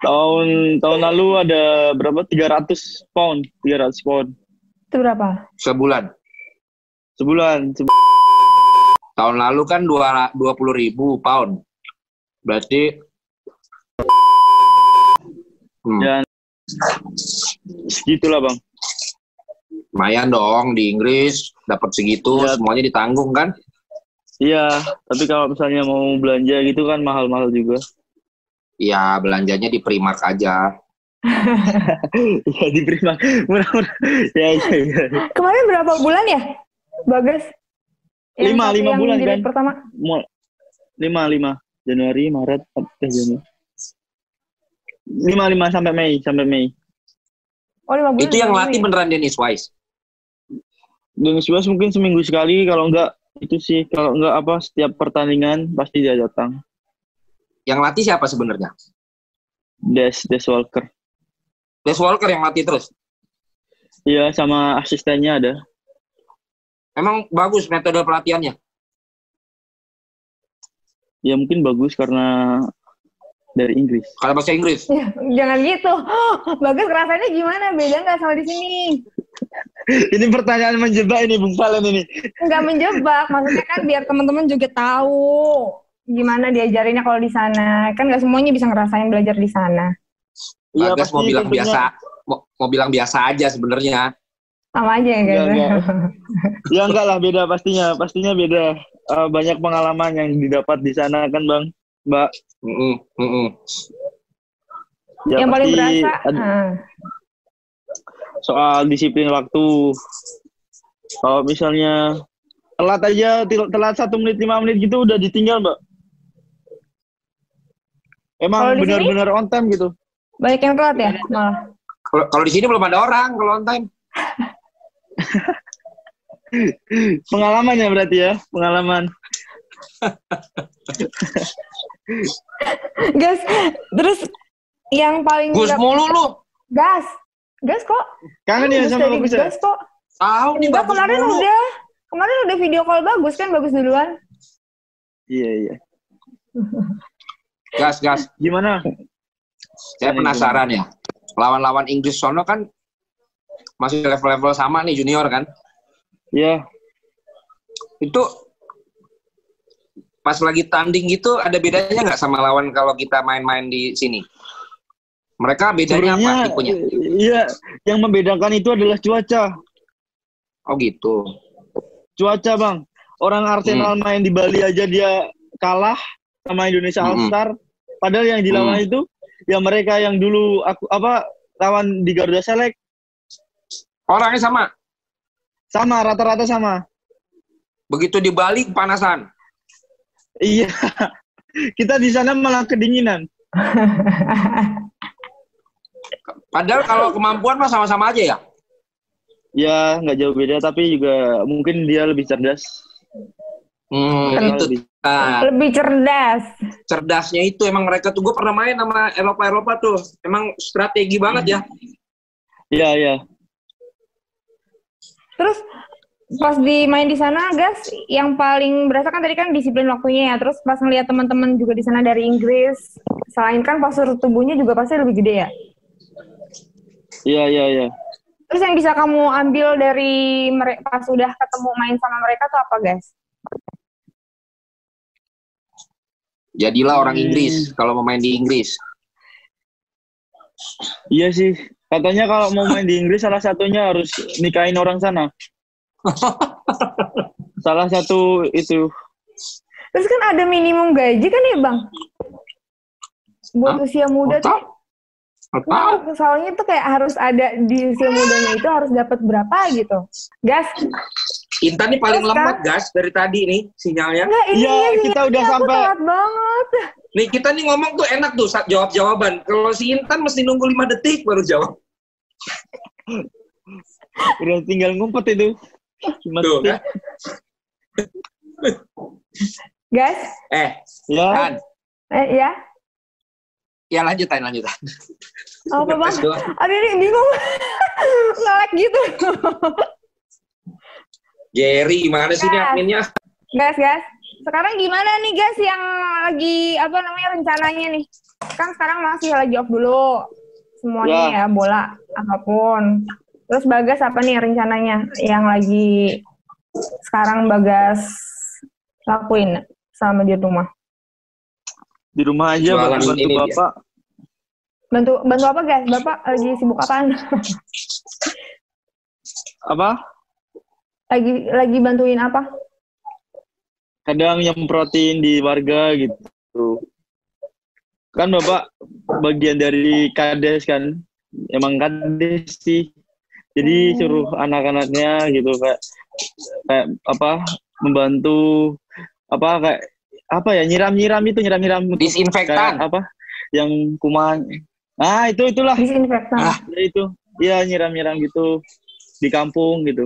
[SPEAKER 1] Tahun tahun lalu ada berapa? 300 pound, 300 pound.
[SPEAKER 3] Itu berapa?
[SPEAKER 2] Sebulan.
[SPEAKER 1] Sebulan. Sebu-
[SPEAKER 2] Tahun lalu kan dua dua puluh ribu pound. Berarti hmm,
[SPEAKER 1] Dan segitulah, Bang.
[SPEAKER 2] Lumayan dong di Inggris dapat segitu
[SPEAKER 1] Ya.
[SPEAKER 2] semuanya ditanggung kan?
[SPEAKER 1] Iya, tapi kalau misalnya mau belanja gitu kan mahal-mahal juga.
[SPEAKER 2] Ya belanjanya di Primark aja.
[SPEAKER 1] Iya, di Prima. Murah-murah. Ya, iya, iya.
[SPEAKER 3] Kemarin berapa bulan ya? Bagas. Yang
[SPEAKER 1] Lima, lima
[SPEAKER 3] yang
[SPEAKER 1] bulan, kan?
[SPEAKER 3] pertama.
[SPEAKER 1] Mul- Lima, lima. Januari, Maret, eh Januari. Lima, lima sampai Mei, sampai Mei.
[SPEAKER 3] Oh, lima bulan.
[SPEAKER 2] Itu yang latih beneran Dennis Wise.
[SPEAKER 1] Dennis Wise mungkin seminggu sekali, kalau enggak itu sih, kalau enggak apa setiap pertandingan pasti dia datang.
[SPEAKER 2] Yang latih siapa sebenarnya?
[SPEAKER 1] Des, Des Walker.
[SPEAKER 2] Des Walker yang latih terus.
[SPEAKER 1] Iya, sama asistennya ada.
[SPEAKER 2] Emang bagus metode pelatihannya.
[SPEAKER 1] Ya mungkin bagus karena dari Inggris.
[SPEAKER 2] Kalau bahasa Inggris.
[SPEAKER 3] Ya, jangan gitu. Bagas rasanya gimana? Beda nggak sama di sini?
[SPEAKER 1] Ini pertanyaan menjebak ini Bung Valen ini.
[SPEAKER 3] Nggak menjebak. Maksudnya kan biar teman-teman juga tahu gimana diajarinnya kalau di sana. Kan nggak semuanya bisa ngerasain belajar di sana.
[SPEAKER 1] Iya,
[SPEAKER 2] Bagas mau bilang
[SPEAKER 1] tentunya.
[SPEAKER 2] biasa, mau, mau bilang biasa aja sebenarnya.
[SPEAKER 3] Sama aja ya guys.
[SPEAKER 1] Enggak, enggak. Ya enggak lah beda pastinya, pastinya beda. Eh, banyak pengalaman yang didapat di sana kan Bang, Mbak.
[SPEAKER 2] Mm-mm, mm-mm.
[SPEAKER 1] Ya,
[SPEAKER 3] yang paling berasa.
[SPEAKER 1] Soal disiplin waktu. Kalau misalnya telat aja, telat satu menit lima menit gitu udah ditinggal Mbak. Emang benar-benar on time gitu.
[SPEAKER 3] Banyak yang telat ya malah.
[SPEAKER 2] Kalau kalau di sini belum ada orang kalau on time.
[SPEAKER 1] Pengalaman ya berarti ya, pengalaman.
[SPEAKER 3] Gas. Terus yang paling
[SPEAKER 2] Gus mulu lu.
[SPEAKER 3] Gas. Gas kok.
[SPEAKER 1] Kangen ya sama bagus ya?
[SPEAKER 3] Gas kok.
[SPEAKER 2] Tahu nih bagus
[SPEAKER 3] kemarin
[SPEAKER 2] mulu.
[SPEAKER 3] udah. Kemarin udah video call bagus kan bagus duluan.
[SPEAKER 1] Iya iya.
[SPEAKER 2] Gas, gas.
[SPEAKER 1] Gimana?
[SPEAKER 2] Saya penasaran ya. Lawan-lawan Inggris sono kan masih level-level sama nih junior kan.
[SPEAKER 1] Iya.
[SPEAKER 2] Itu pas lagi tanding gitu ada bedanya nggak sama lawan kalau kita main-main di sini? Mereka bedanya apa
[SPEAKER 1] Sebenarnya
[SPEAKER 2] tipenya?
[SPEAKER 1] iya, yang membedakan itu adalah cuaca.
[SPEAKER 2] Oh gitu.
[SPEAKER 1] Cuaca, Bang. Orang Arsenal
[SPEAKER 2] Hmm.
[SPEAKER 1] main di Bali aja dia kalah sama Indonesia
[SPEAKER 2] Hmm.
[SPEAKER 1] All Star. Padahal yang dilawan itu ya mereka yang dulu aku apa lawan di Garuda Select
[SPEAKER 2] Orangnya sama.
[SPEAKER 1] sama rata-rata sama.
[SPEAKER 2] Begitu di Bali kepanasan.
[SPEAKER 1] Iya. Kita di sana malah kedinginan.
[SPEAKER 2] Padahal kalau kemampuan mah sama-sama aja ya.
[SPEAKER 1] Ya, nggak jauh beda tapi juga mungkin dia lebih cerdas.
[SPEAKER 2] Hmm, itu
[SPEAKER 1] lebih-
[SPEAKER 2] nah,
[SPEAKER 3] Lebih cerdas.
[SPEAKER 2] cerdasnya itu emang mereka tuh gue pernah main sama Eropa Eropa tuh emang strategi banget ya
[SPEAKER 1] Iya, iya.
[SPEAKER 3] Terus pas di main di sana, gas, yang paling berasa kan tadi kan disiplin waktunya ya. Terus pas ngeliat teman-teman juga di sana dari Inggris, selain kan postur tubuhnya juga pasti lebih gede ya.
[SPEAKER 1] Iya iya iya.
[SPEAKER 3] Terus yang bisa kamu ambil dari mereka pas sudah ketemu main sama mereka tuh apa, guys?
[SPEAKER 2] Jadilah orang
[SPEAKER 1] Hmm.
[SPEAKER 2] Inggris kalau mau main di Inggris.
[SPEAKER 1] Iya sih. Katanya kalau mau main di Inggris salah satunya harus nikahin orang sana. salah satu itu.
[SPEAKER 3] Terus kan ada minimum gaji kan ya, Bang? Buat
[SPEAKER 2] Hah?
[SPEAKER 3] usia muda tuh.
[SPEAKER 2] Atau?
[SPEAKER 3] Soalnya tuh kayak harus ada di usia mudanya itu harus dapat berapa gitu. Gas.
[SPEAKER 2] Intan nih paling lemot gas dari tadi nih sinyalnya.
[SPEAKER 3] Enggak, ini
[SPEAKER 1] Iya,
[SPEAKER 3] ya,
[SPEAKER 1] kita udah
[SPEAKER 3] aku
[SPEAKER 1] sampai-
[SPEAKER 3] telat banget.
[SPEAKER 2] Nih kita nih ngomong tuh enak tuh saat jawab jawaban. Kalau si Intan mesti nunggu 5 detik baru jawab.
[SPEAKER 1] Udah tinggal ngumpet itu. Cuma
[SPEAKER 2] Tuh kan.
[SPEAKER 3] Gas.
[SPEAKER 2] Eh,
[SPEAKER 1] Ya,
[SPEAKER 2] Tan.
[SPEAKER 3] Eh, ya.
[SPEAKER 2] Ya lanjut Tan, lanjut Tan.
[SPEAKER 3] Apa, Bang? Aduh, ini bingung. Ngelek gitu.
[SPEAKER 2] Jerry, gimana sih nih
[SPEAKER 3] Gas.
[SPEAKER 2] adminnya?
[SPEAKER 3] Gas, gas. Sekarang gimana nih, gas, yang lagi, apa namanya, rencananya nih? Kan sekarang masih lagi off dulu. Semuanya
[SPEAKER 1] Ya.
[SPEAKER 3] ya, bola, apa pun. Terus Bagas apa nih rencananya yang lagi sekarang Bagas lakuin sama di rumah?
[SPEAKER 1] Di rumah aja
[SPEAKER 2] Jualan
[SPEAKER 1] bantu
[SPEAKER 2] ini dia.
[SPEAKER 1] bapak.
[SPEAKER 3] Bantu bantu apa, guys? Bapak lagi sibuk apaan?
[SPEAKER 1] Apa?
[SPEAKER 3] lagi lagi bantuin apa?
[SPEAKER 1] Kadang nyemprotin di warga gitu. Kan bapak bagian dari kades kan. Emang kades sih. Jadi
[SPEAKER 3] Hmm.
[SPEAKER 1] suruh anak-anaknya gitu kayak kayak apa membantu apa kayak apa ya nyiram-nyiram itu nyiram-nyiram
[SPEAKER 2] Disinfektan.
[SPEAKER 1] apa yang kuman ah itu itulah
[SPEAKER 3] Disinfektan.
[SPEAKER 2] Ah.
[SPEAKER 1] ya itu ya nyiram-nyiram gitu di kampung gitu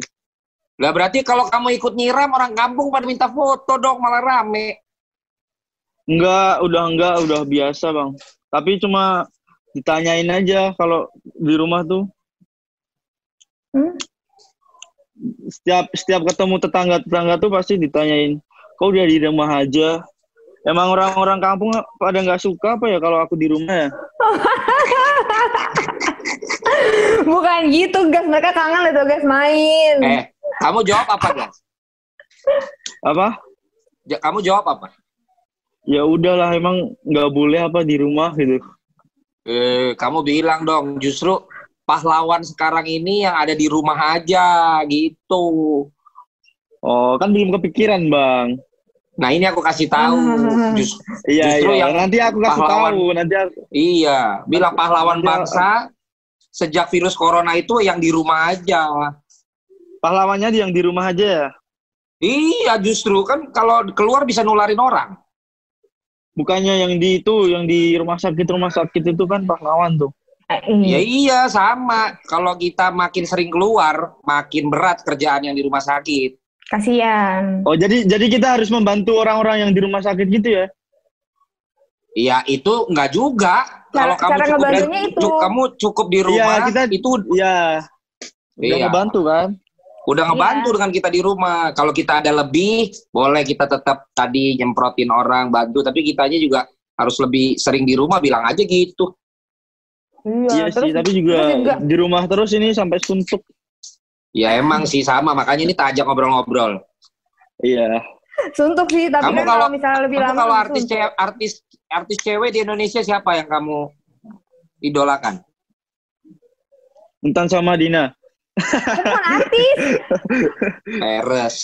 [SPEAKER 2] Lah berarti kalau kamu ikut nyiram orang kampung pada minta foto dong malah rame.
[SPEAKER 1] enggak udah enggak udah biasa bang tapi cuma ditanyain aja kalau di rumah tuh
[SPEAKER 3] Hmm?
[SPEAKER 1] setiap setiap ketemu tetangga tetangga tuh pasti ditanyain kau udah di rumah aja emang orang-orang kampung pada nggak suka apa ya kalau aku di rumah ya
[SPEAKER 3] Bukan gitu, guys. Mereka kangen itu, guys, main.
[SPEAKER 2] Eh, kamu jawab apa, guys?
[SPEAKER 1] apa
[SPEAKER 2] Ja- kamu jawab apa?
[SPEAKER 1] ya udahlah emang nggak boleh apa di rumah gitu
[SPEAKER 2] Eh, kamu bilang dong, justru pahlawan sekarang ini yang ada di rumah aja gitu.
[SPEAKER 1] oh kan belum kepikiran bang
[SPEAKER 2] Nah ini aku kasih tahu.
[SPEAKER 3] Hmm.
[SPEAKER 2] Jus-
[SPEAKER 1] iya
[SPEAKER 2] Justru
[SPEAKER 1] iya
[SPEAKER 2] yang
[SPEAKER 1] nanti aku kasih
[SPEAKER 2] pahlawan-
[SPEAKER 1] tahu nanti aku,
[SPEAKER 2] iya, bilang pahlawan
[SPEAKER 1] Nanti-
[SPEAKER 2] bangsa sejak virus corona itu yang di rumah aja.
[SPEAKER 1] pahlawannya yang di rumah aja ya
[SPEAKER 2] Iya, justru kan kalau keluar bisa nularin orang.
[SPEAKER 1] bukannya yang di itu yang di rumah sakit rumah sakit itu kan pahlawan tuh
[SPEAKER 3] Eh,
[SPEAKER 2] Ya
[SPEAKER 3] iya.
[SPEAKER 2] iya sama. Kalau kita makin sering keluar, makin berat kerjaan yang di rumah sakit.
[SPEAKER 3] Kasian.
[SPEAKER 1] oh jadi jadi kita harus membantu orang-orang yang di rumah sakit gitu ya
[SPEAKER 2] Iya itu enggak juga. Kalau
[SPEAKER 3] Cara-
[SPEAKER 2] kamu
[SPEAKER 3] cara
[SPEAKER 2] cukup di,
[SPEAKER 3] ngebantunya itu.
[SPEAKER 2] cu- kamu cukup di rumah,
[SPEAKER 1] Iya, kita-
[SPEAKER 2] itu
[SPEAKER 1] iya udah
[SPEAKER 2] Iya.
[SPEAKER 1] ngebantu kan
[SPEAKER 2] udah ngebantu
[SPEAKER 3] Iya.
[SPEAKER 2] dengan kita di rumah. Kalau kita ada lebih, boleh kita tetap tadi nyemprotin orang, bantu. Tapi kitanya juga harus lebih sering di rumah, bilang aja gitu.
[SPEAKER 1] iya
[SPEAKER 3] terus,
[SPEAKER 1] sih tapi juga,
[SPEAKER 3] terus juga
[SPEAKER 1] di rumah terus ini sampai suntuk
[SPEAKER 2] Ya emang sih sama, makanya ini tajak ngobrol-ngobrol.
[SPEAKER 1] Iya.
[SPEAKER 3] Suntuk sih, tapi
[SPEAKER 2] kamu
[SPEAKER 3] kan
[SPEAKER 2] kalau
[SPEAKER 3] misalnya lebih
[SPEAKER 2] kamu
[SPEAKER 3] lama.
[SPEAKER 2] Kalau
[SPEAKER 3] artis-cewek
[SPEAKER 2] artis artis cewek di Indonesia siapa yang kamu idolakan?
[SPEAKER 1] Entan sama Dina.
[SPEAKER 3] Bukan artis.
[SPEAKER 2] Eres.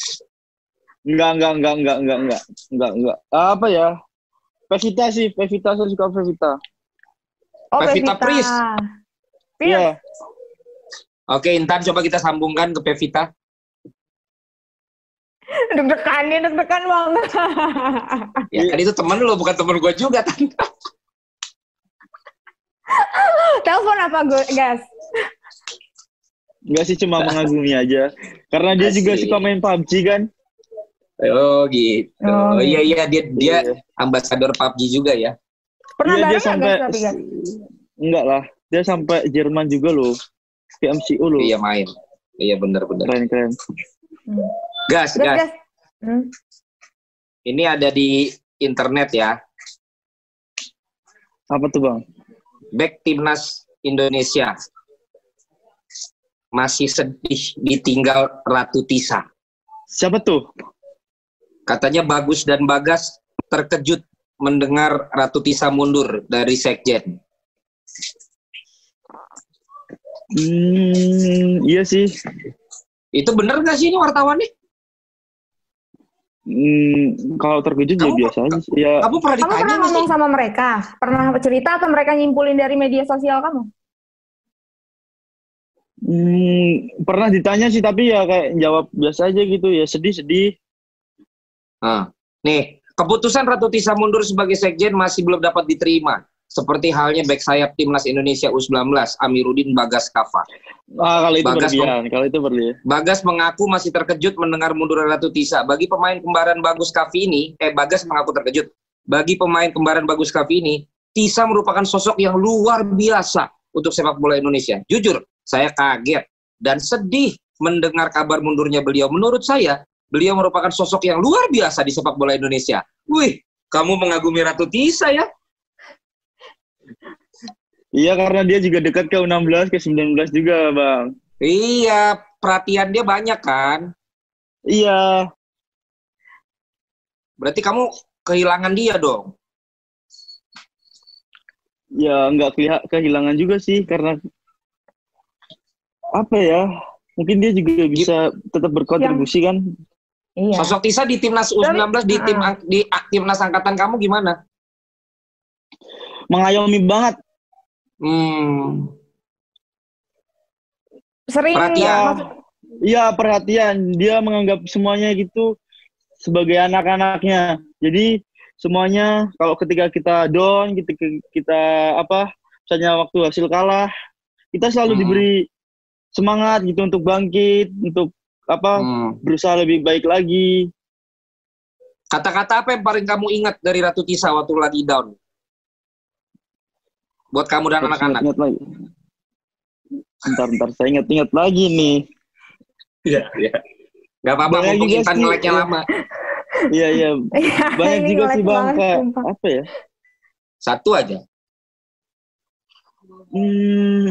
[SPEAKER 1] Enggak, enggak, enggak, enggak, enggak, enggak, enggak, enggak. Apa ya? Pevita sih, Pevita saya suka Pevita.
[SPEAKER 3] Oh,
[SPEAKER 2] Pevita, Pevita.
[SPEAKER 3] Pris.
[SPEAKER 1] Iya. Yeah.
[SPEAKER 2] Oke, Intan coba kita sambungkan ke Pevita.
[SPEAKER 3] Deg-degan nih, deg-degan banget.
[SPEAKER 2] Ya
[SPEAKER 1] Iya.
[SPEAKER 2] kan itu temen lu, bukan temen gue juga. Tan.
[SPEAKER 3] Telepon apa gue, gas?
[SPEAKER 1] enggak sih cuma mengagumi aja karena dia juga
[SPEAKER 2] Asik.
[SPEAKER 1] suka main PUBG kan
[SPEAKER 2] Oh gitu.
[SPEAKER 3] Oh,
[SPEAKER 2] iya iya dia dia
[SPEAKER 1] Iya.
[SPEAKER 2] ambasador PUBG juga ya.
[SPEAKER 3] Pernah
[SPEAKER 1] Iya, dia sampai enggak lah dia sampai Jerman juga loh ke MCU loh
[SPEAKER 2] Iya main. Iya benar benar.
[SPEAKER 1] keren keren
[SPEAKER 3] Hmm.
[SPEAKER 2] Gas,
[SPEAKER 3] Gas,
[SPEAKER 2] gas.
[SPEAKER 3] gas. Hmm.
[SPEAKER 2] Ini ada di internet ya.
[SPEAKER 1] Apa tuh bang?
[SPEAKER 2] Back timnas Indonesia masih sedih ditinggal Ratu Tisa.
[SPEAKER 1] Siapa tuh?
[SPEAKER 2] Katanya Bagus dan Bagas terkejut mendengar Ratu Tisa mundur dari sekjen.
[SPEAKER 1] Hmm, iya sih.
[SPEAKER 2] Itu bener nggak sih ini wartawannya?
[SPEAKER 1] Hmm, kalau terkejut ya
[SPEAKER 2] Kamu-
[SPEAKER 1] biasa aja sih. Ya,
[SPEAKER 2] Kamu pernah
[SPEAKER 3] Kamu pernah
[SPEAKER 2] sih?
[SPEAKER 3] ngomong sama mereka? Pernah cerita atau mereka nyimpulin dari media sosial kamu?
[SPEAKER 1] hmm, pernah ditanya sih tapi ya kayak jawab biasa aja gitu ya sedih-sedih.
[SPEAKER 2] Nah, nih, keputusan Ratu Tisa mundur sebagai sekjen masih belum dapat diterima. Seperti halnya back sayap timnas Indonesia U19, Amiruddin Bagas Kava.
[SPEAKER 1] Ah, kalau itu
[SPEAKER 2] Bagas
[SPEAKER 1] berlebihan, kalau itu berlebihan.
[SPEAKER 2] Bagas mengaku masih terkejut mendengar mundurnya Ratu Tisa. Bagi pemain kembaran Bagus Kavi ini, eh Bagas mengaku terkejut. Bagi pemain kembaran Bagus Kavi ini, Tisa merupakan sosok yang luar biasa untuk sepak bola Indonesia. Jujur, saya kaget dan sedih mendengar kabar mundurnya beliau. Menurut saya, beliau merupakan sosok yang luar biasa di sepak bola Indonesia. Wih, kamu mengagumi Ratu Tisa ya?
[SPEAKER 1] Iya karena dia juga dekat ke U16 ke 19 juga, Bang.
[SPEAKER 2] Iya, perhatian dia banyak kan?
[SPEAKER 1] Iya.
[SPEAKER 2] Berarti kamu kehilangan dia dong.
[SPEAKER 1] Ya nggak kehilangan juga sih karena apa ya? Mungkin dia juga bisa tetap berkontribusi kan.
[SPEAKER 3] Iya.
[SPEAKER 2] Sosok Tisa di timnas U19 di tim di timnas angkatan kamu gimana?
[SPEAKER 1] Mengayomi banget.
[SPEAKER 2] Hmm.
[SPEAKER 3] Sering
[SPEAKER 2] Perhatian.
[SPEAKER 3] ya, maksud-
[SPEAKER 1] Iya perhatian. Dia menganggap semuanya gitu sebagai anak-anaknya. Jadi semuanya kalau ketika kita down, ketika kita apa, misalnya waktu hasil kalah, kita selalu
[SPEAKER 2] Hmm.
[SPEAKER 1] diberi semangat gitu untuk bangkit, untuk apa
[SPEAKER 2] Hmm.
[SPEAKER 1] berusaha lebih baik lagi.
[SPEAKER 2] Kata-kata apa yang paling kamu ingat dari Ratu Tisa waktu lagi down? Buat kamu dan anak-anak.
[SPEAKER 1] Ingat lagi. Bentar, bentar, saya ingat-ingat lagi nih.
[SPEAKER 2] Iya, iya. Gak apa-apa,
[SPEAKER 1] juga
[SPEAKER 2] Intan
[SPEAKER 1] sih,
[SPEAKER 2] nge-like-nya
[SPEAKER 1] iya.
[SPEAKER 2] lama.
[SPEAKER 1] Iya, iya.
[SPEAKER 3] Iya,
[SPEAKER 1] Banyak
[SPEAKER 3] ini
[SPEAKER 1] juga sih Bang, apa ya?
[SPEAKER 2] Satu aja.
[SPEAKER 1] Hmm,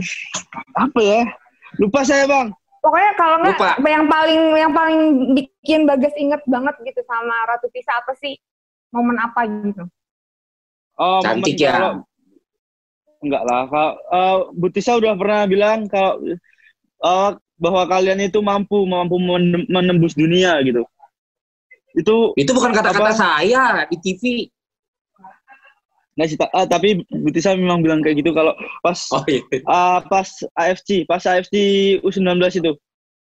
[SPEAKER 1] apa ya? Lupa saya Bang.
[SPEAKER 3] Pokoknya kalau nggak yang paling yang paling bikin Bagas inget banget gitu sama Ratu Tisa apa sih? Momen apa gitu?
[SPEAKER 1] Oh,
[SPEAKER 2] Cantik
[SPEAKER 1] momen
[SPEAKER 2] ya.
[SPEAKER 1] kalau- Enggak lah. Kalau eh, Bu Tisa udah pernah bilang kalau eh, bahwa kalian itu mampu mampu men- menembus dunia gitu. Itu
[SPEAKER 2] Itu bukan kata-kata
[SPEAKER 1] Apa?
[SPEAKER 2] saya di TV.
[SPEAKER 1] nggak sih, ta- ah, tapi Bu Tisa memang bilang kayak gitu kalau pas
[SPEAKER 2] Oh iya.
[SPEAKER 1] ah, pas AFC, pas AFC U19 itu.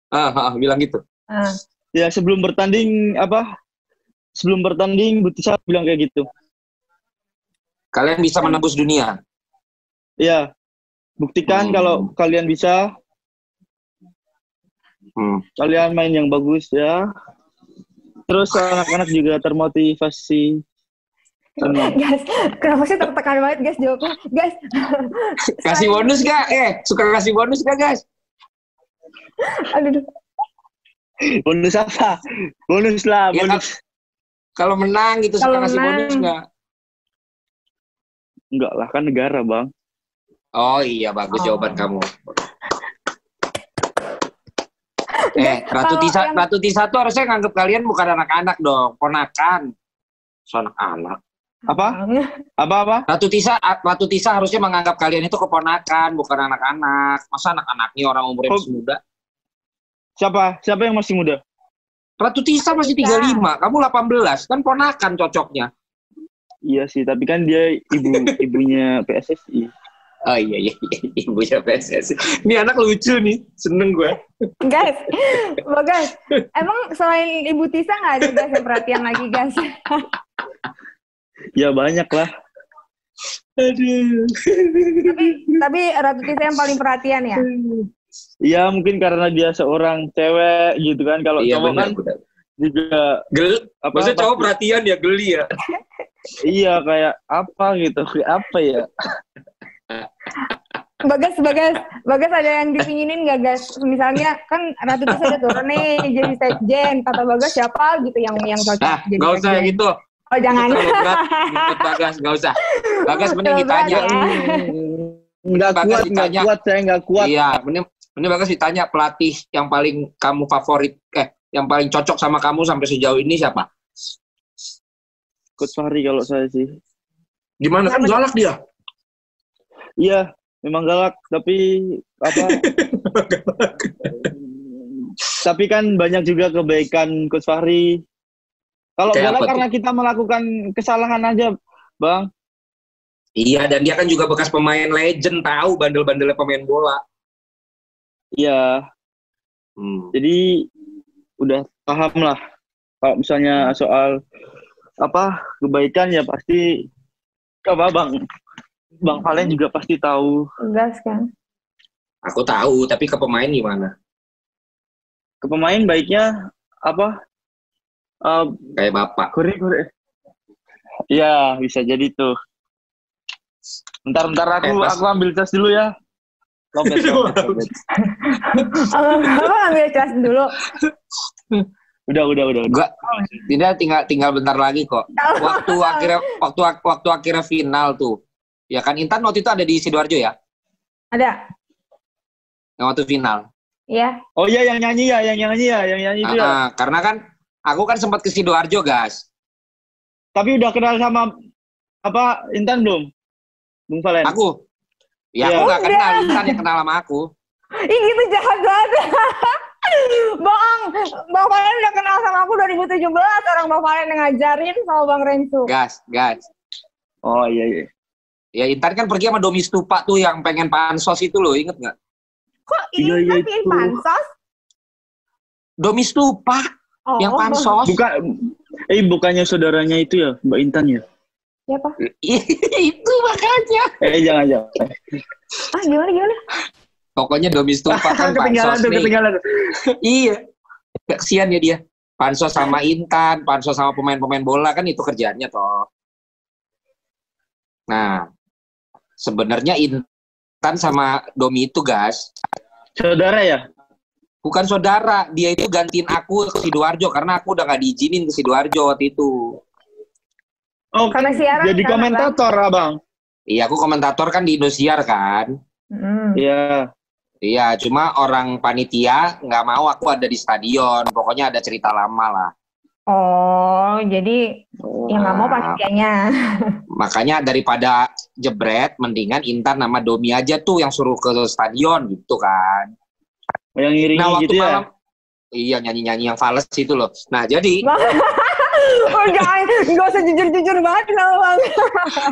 [SPEAKER 2] Ah, ah, bilang gitu.
[SPEAKER 3] Ah.
[SPEAKER 1] Ya sebelum bertanding apa? Sebelum bertanding Bu Tisa bilang kayak gitu.
[SPEAKER 2] Kalian bisa menembus dunia.
[SPEAKER 1] Ya. Buktikan
[SPEAKER 2] Hmm.
[SPEAKER 1] kalau kalian bisa,
[SPEAKER 2] Hmm.
[SPEAKER 1] kalian main yang bagus ya. Terus anak-anak juga termotivasi.
[SPEAKER 3] Guys, kenapa sih tertekan banget guys jawabnya? Guys,
[SPEAKER 2] Kasih bonus gak? Eh, suka kasih bonus gak guys?
[SPEAKER 3] aduh, aduh.
[SPEAKER 1] Bonus apa? Bonus lah,
[SPEAKER 2] Ya,
[SPEAKER 1] bonus.
[SPEAKER 2] Kalau menang gitu
[SPEAKER 3] Kalau
[SPEAKER 2] suka kasih bonus gak?
[SPEAKER 1] Enggak lah, kan negara, Bang.
[SPEAKER 2] Oh iya, bagus
[SPEAKER 3] Oh.
[SPEAKER 2] jawaban kamu. Eh, Ratu Tisa,
[SPEAKER 3] yang-
[SPEAKER 2] Ratu Tisa tuh harusnya nganggep kalian bukan anak-anak dong, ponakan. So, anak-anak.
[SPEAKER 1] Apa? Apa-apa?
[SPEAKER 2] Ratu Tisa, Ratu Tisa harusnya menganggap kalian itu keponakan, bukan anak-anak. Masa anak-anaknya orang umurnya
[SPEAKER 1] Oh.
[SPEAKER 2] masih muda?
[SPEAKER 1] Siapa? Siapa yang masih muda?
[SPEAKER 2] Ratu Tisa masih 35, kamu 18, kan ponakan cocoknya.
[SPEAKER 1] Iya sih, tapi kan dia ibu ibunya PSSI.
[SPEAKER 2] Oh iya, iya, iya, ibunya PSSI. Ini anak lucu nih, seneng gue.
[SPEAKER 3] Guys, Bagas, emang selain Ibu Tisa nggak ada guys yang perhatian lagi guys?
[SPEAKER 1] Ya banyak lah.
[SPEAKER 2] Aduh.
[SPEAKER 3] tapi, tapi Ratu Tisa yang paling perhatian ya?
[SPEAKER 1] Iya mungkin karena dia seorang cewek gitu kan. Kalau
[SPEAKER 2] Iya
[SPEAKER 1] cowok kan juga
[SPEAKER 2] Gel,
[SPEAKER 1] apa?
[SPEAKER 2] maksudnya cowok perhatian ya geli ya.
[SPEAKER 1] Iya kayak apa gitu, kayak apa ya?
[SPEAKER 3] Bagas, Bagas, Bagas ada yang dipinginin gak guys? Misalnya kan Ratu Tisa udah turun nih jadi sekjen. Kata Bagas siapa gitu yang yang cocok
[SPEAKER 2] Nah,
[SPEAKER 3] jadi
[SPEAKER 2] nggak usah
[SPEAKER 3] sekjen?
[SPEAKER 2] gitu.
[SPEAKER 3] Oh jangan.
[SPEAKER 2] Terlalu berat ikut Bagas, nggak usah. Bagas mending ditanya.
[SPEAKER 3] ya.
[SPEAKER 1] Nggak
[SPEAKER 2] Bagas
[SPEAKER 1] kuat,
[SPEAKER 2] ditanya.
[SPEAKER 1] kuat, saya nggak kuat.
[SPEAKER 2] Iya, mending, mending Bagas ditanya pelatih yang paling kamu favorit, eh, yang paling cocok sama kamu sampai sejauh ini siapa?
[SPEAKER 1] Coach Fahri kalau saya sih.
[SPEAKER 2] Gimana kan galak dia?
[SPEAKER 1] Iya, memang galak, tapi apa? tapi kan banyak juga kebaikan Coach Fahri. Kalau galak
[SPEAKER 2] tuh?
[SPEAKER 1] karena kita melakukan kesalahan aja, Bang.
[SPEAKER 2] Iya, dan dia kan juga bekas pemain legend, tahu bandel-bandelnya pemain bola.
[SPEAKER 1] Iya,
[SPEAKER 2] Hmm.
[SPEAKER 1] jadi udah paham lah. Kalau misalnya soal apa kebaikan ya pasti apa Bang Bang Valen juga pasti tahu
[SPEAKER 3] Gas kan.
[SPEAKER 2] Aku tahu, tapi ke pemain gimana?
[SPEAKER 1] ke pemain baiknya apa eh
[SPEAKER 2] Kayak bapak.
[SPEAKER 1] Kuri, kuri. Iya, bisa jadi tuh. Bentar, bentar aku
[SPEAKER 2] Eh,
[SPEAKER 1] aku ambil tes dulu ya. Lobet, lobet, lobet.
[SPEAKER 3] Apa ambil kelas dulu?
[SPEAKER 1] Udah, udah, udah. udah.
[SPEAKER 2] Enggak, tidak tinggal tinggal bentar lagi kok. Waktu akhirnya waktu waktu akhirnya final tuh. Ya kan Intan waktu itu ada di Sidoarjo ya?
[SPEAKER 3] Ada.
[SPEAKER 2] Yang waktu final.
[SPEAKER 3] Ya.
[SPEAKER 1] Oh iya, yang nyanyi ya, yang nyanyi ya, yang nyanyi itu ya.
[SPEAKER 2] Ah, ah, karena kan aku kan sempat ke Sidoarjo, guys.
[SPEAKER 1] Tapi udah kenal sama apa Intan belum? Bung Valen.
[SPEAKER 2] Aku. Ya
[SPEAKER 1] Iya.
[SPEAKER 2] aku nggak
[SPEAKER 3] Udah.
[SPEAKER 2] kenal Intan yang kenal sama aku.
[SPEAKER 3] Ih gitu jahat banget. Bang, Bang Valen udah kenal sama aku 2017. Orang Bang Valen yang ngajarin sama Bang Rensu.
[SPEAKER 2] Gas, gas.
[SPEAKER 1] Oh iya, iya.
[SPEAKER 2] Ya Intan kan pergi sama Domi Stupa tuh yang pengen pansos itu loh, inget nggak?
[SPEAKER 3] Kok
[SPEAKER 1] Iya,
[SPEAKER 3] ini
[SPEAKER 1] iya,
[SPEAKER 3] tapi
[SPEAKER 1] itu.
[SPEAKER 3] pansos?
[SPEAKER 2] Domi Stupa
[SPEAKER 3] Oh,
[SPEAKER 2] yang pansos.
[SPEAKER 1] Bukan eh bukannya saudaranya itu ya, Mbak Intan ya?
[SPEAKER 3] Siapa?
[SPEAKER 2] itu makanya.
[SPEAKER 1] Eh jangan jangan.
[SPEAKER 3] Ah gimana gimana?
[SPEAKER 2] Pokoknya Domi Stupa kan
[SPEAKER 1] ketinggalan
[SPEAKER 2] pansos
[SPEAKER 1] tuh,
[SPEAKER 2] nih.
[SPEAKER 1] ketinggalan.
[SPEAKER 2] Iya. Gak kesian ya dia. Pansos sama Intan, pansos sama pemain-pemain bola kan itu kerjaannya toh. Nah, sebenarnya Intan sama Domi itu gas,
[SPEAKER 1] Saudara ya?
[SPEAKER 2] bukan saudara. Dia itu gantiin aku ke Sidoarjo karena aku udah gak diizinin ke Sidoarjo waktu itu.
[SPEAKER 1] Oh,
[SPEAKER 3] Karena siaran.
[SPEAKER 1] jadi
[SPEAKER 3] kan,
[SPEAKER 1] komentator, Abang.
[SPEAKER 2] Iya, aku komentator kan di Indosiar kan.
[SPEAKER 3] Hmm.
[SPEAKER 1] Iya.
[SPEAKER 2] Iya, cuma orang panitia nggak mau aku ada di stadion. Pokoknya ada cerita lama lah.
[SPEAKER 3] Oh, jadi yang nggak mau
[SPEAKER 2] Nah,
[SPEAKER 3] panitianya.
[SPEAKER 2] Makanya daripada jebret, mendingan Intan nama Domi aja tuh yang suruh ke stadion gitu kan.
[SPEAKER 1] Yang ngiringi
[SPEAKER 2] Nah waktu
[SPEAKER 1] gitu ya.
[SPEAKER 2] malam, iya nyanyi-nyanyi yang fals itu loh. Nah jadi
[SPEAKER 3] oh, jangan, nggak usah jujur-jujur banget kenapa bang?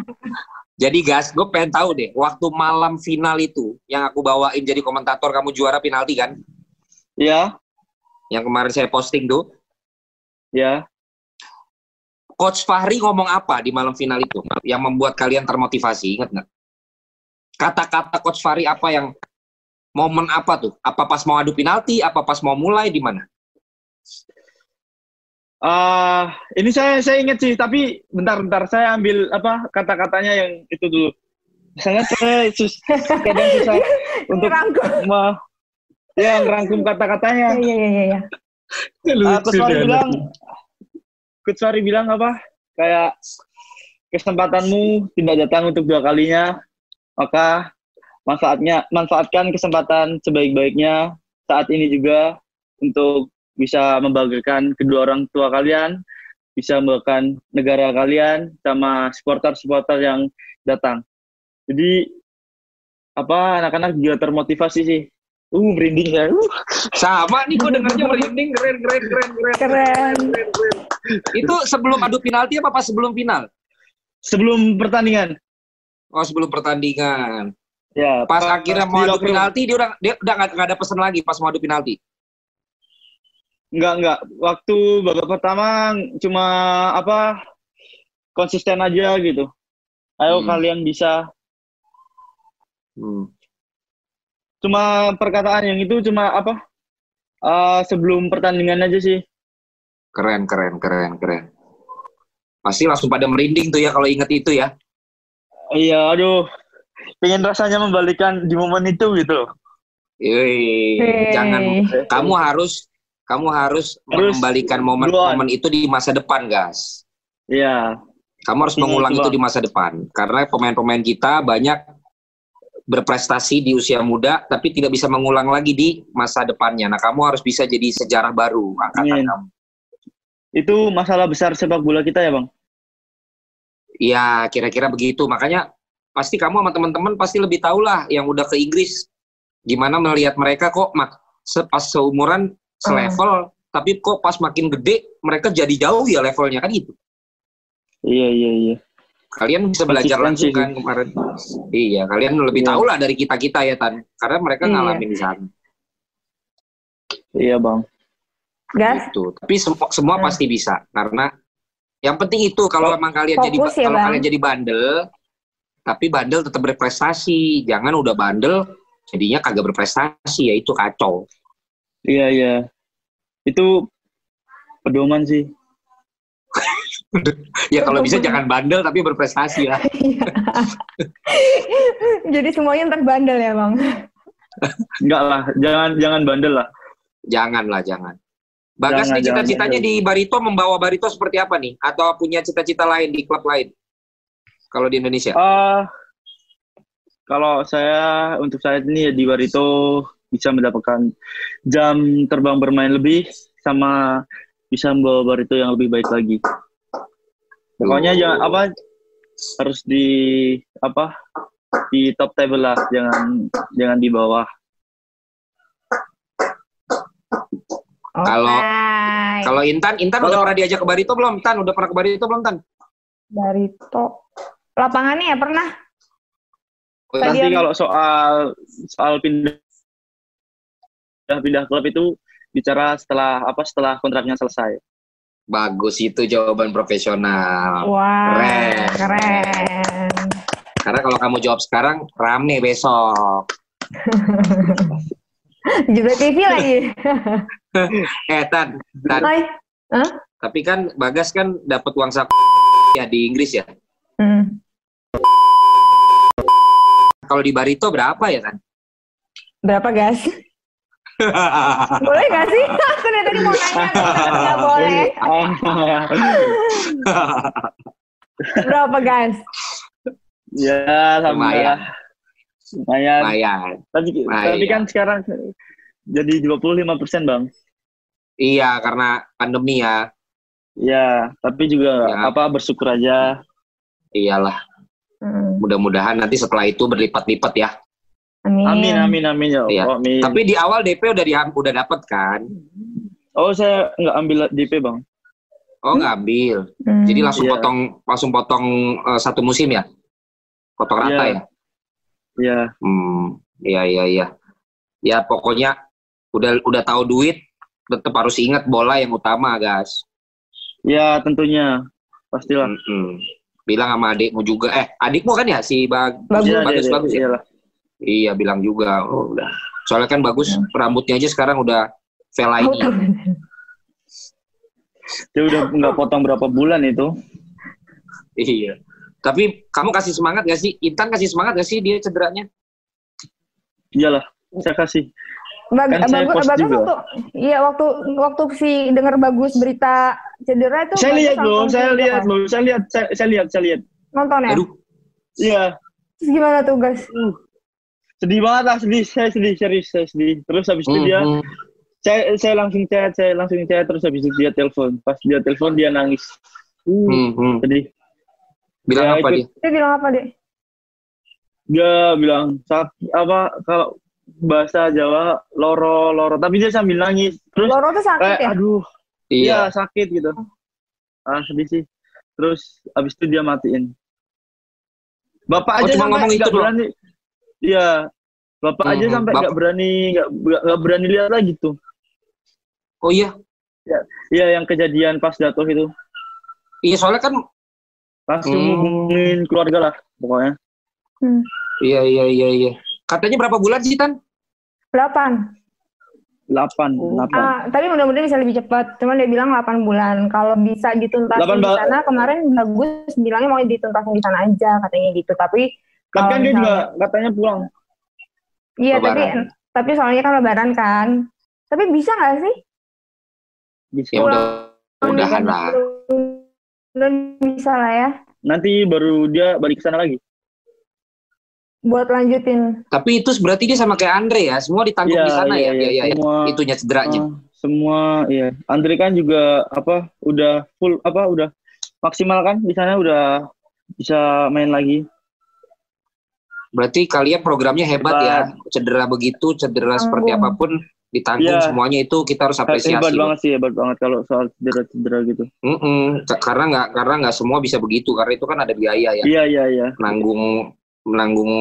[SPEAKER 2] jadi gas, gue pengen tahu deh, waktu malam final itu yang aku bawain jadi komentator kamu juara penalti kan,
[SPEAKER 1] Ya,
[SPEAKER 2] yang kemarin saya posting tuh,
[SPEAKER 1] ya.
[SPEAKER 2] Coach Fahri ngomong apa di malam final itu yang membuat kalian termotivasi, inget nggak? Kata-kata Coach Fahri apa yang momen apa tuh? Apa pas mau adu penalti? Apa pas mau mulai di mana?
[SPEAKER 1] Ah, ini saya saya ingat sih, tapi bentar-bentar saya ambil apa kata-katanya yang itu dulu. Misalnya saya sus, kadang susah untuk me, ya ngerangkum kata-katanya.
[SPEAKER 3] Iya, iya, iya,
[SPEAKER 1] Ah, Coach Fahri bilang, Coach Fahri bilang apa? Kayak kesempatanmu tidak datang untuk dua kalinya, maka manfaatnya manfaatkan kesempatan sebaik-baiknya saat ini juga untuk bisa membanggakan kedua orang tua kalian, bisa membanggakan negara kalian sama supporter-supporter yang datang. Jadi apa anak-anak juga termotivasi sih. Uh, merinding ya. Uh.
[SPEAKER 2] Sama nih, gue dengarnya merinding, keren, keren, keren, keren.
[SPEAKER 3] Keren.
[SPEAKER 2] Itu sebelum adu penalti apa pas sebelum final?
[SPEAKER 1] Sebelum pertandingan.
[SPEAKER 2] Oh sebelum pertandingan.
[SPEAKER 1] Ya,
[SPEAKER 2] Pas akhirnya mau adu penalti dia udah dia udah nggak nggak ada pesan lagi pas mau adu penalti.
[SPEAKER 1] Enggak, enggak. Waktu babak pertama cuma apa konsisten aja gitu. Ayo
[SPEAKER 2] Hmm.
[SPEAKER 1] kalian bisa.
[SPEAKER 2] Hmm.
[SPEAKER 1] Cuma perkataan yang itu cuma apa? eh, sebelum pertandingan aja sih.
[SPEAKER 2] Keren keren keren keren. Pasti langsung pada merinding tuh ya kalau inget itu ya.
[SPEAKER 1] Iya, aduh. pengen rasanya membalikan di momen itu gitu loh.
[SPEAKER 2] Yoi,
[SPEAKER 3] Hei.
[SPEAKER 2] jangan kamu harus kamu harus,
[SPEAKER 1] Harus
[SPEAKER 2] mengembalikan
[SPEAKER 1] duluan.
[SPEAKER 2] momen-momen itu di masa depan, guys.
[SPEAKER 1] Iya.
[SPEAKER 2] Kamu harus
[SPEAKER 1] Iya,
[SPEAKER 2] mengulang
[SPEAKER 1] itu,
[SPEAKER 2] di masa depan karena pemain-pemain kita banyak berprestasi di usia muda tapi tidak bisa mengulang lagi di masa depannya. Nah, kamu harus bisa jadi sejarah baru angkatan kamu.
[SPEAKER 1] Itu masalah besar sepak bola kita ya, Bang.
[SPEAKER 2] Iya, kira-kira begitu. Makanya pasti kamu sama teman-teman pasti lebih tahu lah yang udah ke Inggris gimana melihat mereka kok mak se- pas seumuran selevel tapi kok pas makin gede mereka jadi jauh ya levelnya kan gitu.
[SPEAKER 1] Iya, iya, iya.
[SPEAKER 2] Kalian bisa belajar langsung kan kemarin. Iya, kalian lebih
[SPEAKER 1] Iya.
[SPEAKER 2] tahu lah dari kita-kita ya Tan. Karena mereka
[SPEAKER 3] Iya.
[SPEAKER 2] ngalamin di sana.
[SPEAKER 1] Iya, Bang.
[SPEAKER 3] Gas.
[SPEAKER 2] Gitu. Tapi semua semua
[SPEAKER 3] Hmm.
[SPEAKER 2] pasti bisa karena yang penting itu kalau emang kalian jadi
[SPEAKER 3] Fokus ya,
[SPEAKER 2] kalau
[SPEAKER 3] Bang.
[SPEAKER 2] kalian jadi bandel tapi bandel tetap berprestasi. Jangan udah bandel jadinya kagak berprestasi ya itu kacau.
[SPEAKER 1] Iya, iya. Itu pedoman sih.
[SPEAKER 2] Ya kalau bisa jangan bandel tapi berprestasi lah.
[SPEAKER 3] Jadi semuanya ntar bandel ya bang.
[SPEAKER 1] Enggak lah, jangan jangan bandel lah.
[SPEAKER 2] Jangan lah, jangan. Bagas
[SPEAKER 1] Jangan,
[SPEAKER 2] nih cita-citanya di Barito membawa Barito seperti apa nih? Atau punya cita-cita lain di klub lain? Kalau di Indonesia?
[SPEAKER 1] Ah, kalau saya untuk saat ini ya di Barito bisa mendapatkan jam terbang bermain lebih sama bisa membawa Barito yang lebih baik lagi. Pokoknya
[SPEAKER 2] Oh.
[SPEAKER 1] jangan apa harus di apa di top table lah, jangan jangan di bawah.
[SPEAKER 2] Kalau-
[SPEAKER 3] Oke.
[SPEAKER 2] Kalau Intan, Intan udah
[SPEAKER 1] Kalau-
[SPEAKER 2] pernah diajak ke Barito belum? Tan, udah pernah ke Barito belum, Tan?
[SPEAKER 3] Barito. Lapangannya ya pernah.
[SPEAKER 2] Oh,
[SPEAKER 1] Nanti kalau soal soal pindah pindah klub itu bicara setelah apa setelah kontraknya selesai.
[SPEAKER 2] Bagus itu jawaban profesional.
[SPEAKER 3] Wah,
[SPEAKER 2] Keren.
[SPEAKER 3] keren.
[SPEAKER 2] Karena kalau kamu jawab sekarang, rame besok.
[SPEAKER 3] Juga TV lagi.
[SPEAKER 2] Eh, Tan, Tan.
[SPEAKER 3] Hai.
[SPEAKER 2] Tapi kan Bagas kan dapat uang saku ya di Inggris ya.
[SPEAKER 3] Hmm.
[SPEAKER 2] Kalau di Barito berapa ya, Tan?
[SPEAKER 3] Berapa gas? Boleh gak sih? Aku dari tadi mau nanya, nggak boleh. Berapa gas?
[SPEAKER 1] ya, sama
[SPEAKER 2] Lumayan.
[SPEAKER 1] Lumayan.
[SPEAKER 2] Lumayan.
[SPEAKER 1] Tapi,
[SPEAKER 2] Lumayan.
[SPEAKER 1] tapi kan sekarang jadi 25% Bang.
[SPEAKER 2] Iya, karena pandemi ya.
[SPEAKER 1] Ya, tapi juga
[SPEAKER 2] Ya.
[SPEAKER 1] apa bersyukur aja.
[SPEAKER 2] Iyalah,
[SPEAKER 3] Hmm.
[SPEAKER 2] mudah-mudahan nanti setelah itu berlipat-lipat ya.
[SPEAKER 3] Amin.
[SPEAKER 1] Amin amin amin ya.
[SPEAKER 2] Iya.
[SPEAKER 1] Amin.
[SPEAKER 2] Tapi di awal DP udah di, udah dapat kan?
[SPEAKER 1] oh saya nggak ambil DP Bang.
[SPEAKER 2] Oh, ngambil.
[SPEAKER 3] Hmm.
[SPEAKER 2] Jadi langsung
[SPEAKER 1] Iya.
[SPEAKER 2] potong langsung potong eh, satu musim ya? Potong rata
[SPEAKER 1] Iya.
[SPEAKER 2] ya?
[SPEAKER 1] Ya,
[SPEAKER 2] Hmm, iya iya iya. Ya pokoknya udah udah tahu duit, tetap harus ingat bola yang utama, guys.
[SPEAKER 1] ya tentunya pastilah.
[SPEAKER 2] Mm-mm. Bilang sama adikmu juga. Eh, adikmu kan ya si Bag
[SPEAKER 3] Bagus.
[SPEAKER 1] Iya,
[SPEAKER 2] bagus
[SPEAKER 1] iya,
[SPEAKER 2] bagus ya.
[SPEAKER 1] iyalah.
[SPEAKER 2] Iya, bilang juga. Oh, udah. Soalnya kan bagus rambutnya aja sekarang udah Vela ini.
[SPEAKER 1] Dia udah nggak potong berapa bulan itu.
[SPEAKER 2] Iya. Tapi kamu kasih semangat gak sih? Intan kasih semangat gak sih dia cederanya?
[SPEAKER 1] Iyalah, saya kasih.
[SPEAKER 3] Bag-
[SPEAKER 1] Kan saya
[SPEAKER 3] bagus, bagus
[SPEAKER 1] juga.
[SPEAKER 3] waktu, iya waktu waktu si dengar bagus berita cedera itu.
[SPEAKER 1] Saya
[SPEAKER 3] Bagus
[SPEAKER 1] lihat loh, saya lihat loh, saya lihat, saya, saya lihat, saya lihat.
[SPEAKER 3] Nonton ya?
[SPEAKER 2] Aduh,
[SPEAKER 1] Iya,
[SPEAKER 3] Terus gimana tuh guys?
[SPEAKER 1] Sedih banget lah, sedih, saya sedih, serius, saya sedih. Terus habis itu dia,
[SPEAKER 2] Mhm.
[SPEAKER 1] saya, saya langsung chat, saya langsung chat, terus habis itu dia telepon. Pas dia telepon dia nangis. Uh,
[SPEAKER 2] Mhm.
[SPEAKER 1] sedih.
[SPEAKER 2] Bilang
[SPEAKER 1] Ya,
[SPEAKER 2] apa
[SPEAKER 1] ikut-
[SPEAKER 2] dia?
[SPEAKER 3] Dia bilang apa deh?
[SPEAKER 1] Dia bilang sakit apa kalau bahasa Jawa loro loro, tapi dia sambil nangis. Terus
[SPEAKER 3] Loro tuh sakit
[SPEAKER 1] kayak
[SPEAKER 3] ya?
[SPEAKER 1] aduh,
[SPEAKER 2] Iya.
[SPEAKER 1] iya sakit gitu. Ah sedih sih. Terus habis itu dia matiin. Bapak
[SPEAKER 2] Oh,
[SPEAKER 1] aja
[SPEAKER 2] cuma ngomong itu
[SPEAKER 1] berani. Iya. Bapak aja
[SPEAKER 2] Mhm.
[SPEAKER 1] sampai nggak berani nggak nggak berani lihat lagi tuh.
[SPEAKER 2] Oh iya.
[SPEAKER 1] Iya yang kejadian pas jatuh itu.
[SPEAKER 2] Iya soalnya kan
[SPEAKER 1] Langsung
[SPEAKER 2] Hmm.
[SPEAKER 1] hubungin keluarga lah pokoknya.
[SPEAKER 3] Hmm.
[SPEAKER 2] iya iya iya iya. Katanya berapa bulan sih Tan?
[SPEAKER 3] 8.
[SPEAKER 1] 8,
[SPEAKER 2] Oh.
[SPEAKER 1] 8.
[SPEAKER 3] Ah, tapi mudah-mudahan bisa lebih cepat. Cuman dia bilang 8 bulan. Kalau bisa dituntasin
[SPEAKER 1] Delapan
[SPEAKER 3] di sana, kemarin bagus bilangnya mau dituntasin di sana aja katanya gitu. Tapi
[SPEAKER 1] Tapi kan dia
[SPEAKER 3] misalnya-
[SPEAKER 1] juga katanya pulang.
[SPEAKER 3] Iya, tapi tapi soalnya kan lebaran kan. Tapi bisa nggak sih?
[SPEAKER 1] Bisa.
[SPEAKER 2] Ya udah, mudahan
[SPEAKER 3] Pulang
[SPEAKER 2] lah.
[SPEAKER 3] bisa lah ya.
[SPEAKER 1] Nanti baru dia balik ke sana lagi.
[SPEAKER 3] Buat lanjutin.
[SPEAKER 2] Tapi itu berarti dia sama kayak Andre ya, semua ditanggung
[SPEAKER 1] Iya,
[SPEAKER 2] di sana
[SPEAKER 1] iya,
[SPEAKER 2] ya,
[SPEAKER 1] iya.
[SPEAKER 2] ya, ya, ya.
[SPEAKER 1] Semua,
[SPEAKER 2] itunya cederanya.
[SPEAKER 1] ah, semua, iya. Andre kan juga apa? Udah full apa? Udah maksimal kan di sana udah bisa main lagi.
[SPEAKER 2] Berarti kalian programnya hebat ya, cedera begitu, cedera seperti
[SPEAKER 3] Tanggung.
[SPEAKER 2] apa pun ditanggung
[SPEAKER 1] Iya.
[SPEAKER 2] semuanya itu kita harus apresiasi.
[SPEAKER 1] hebat
[SPEAKER 2] loh.
[SPEAKER 1] banget sih, hebat banget kalau soal cedera-cedera gitu.
[SPEAKER 2] Mm-mm. K- Karena nggak karena nggak semua bisa begitu, karena itu kan ada biaya ya,
[SPEAKER 1] Iya, iya, iya.
[SPEAKER 2] menanggung menanggung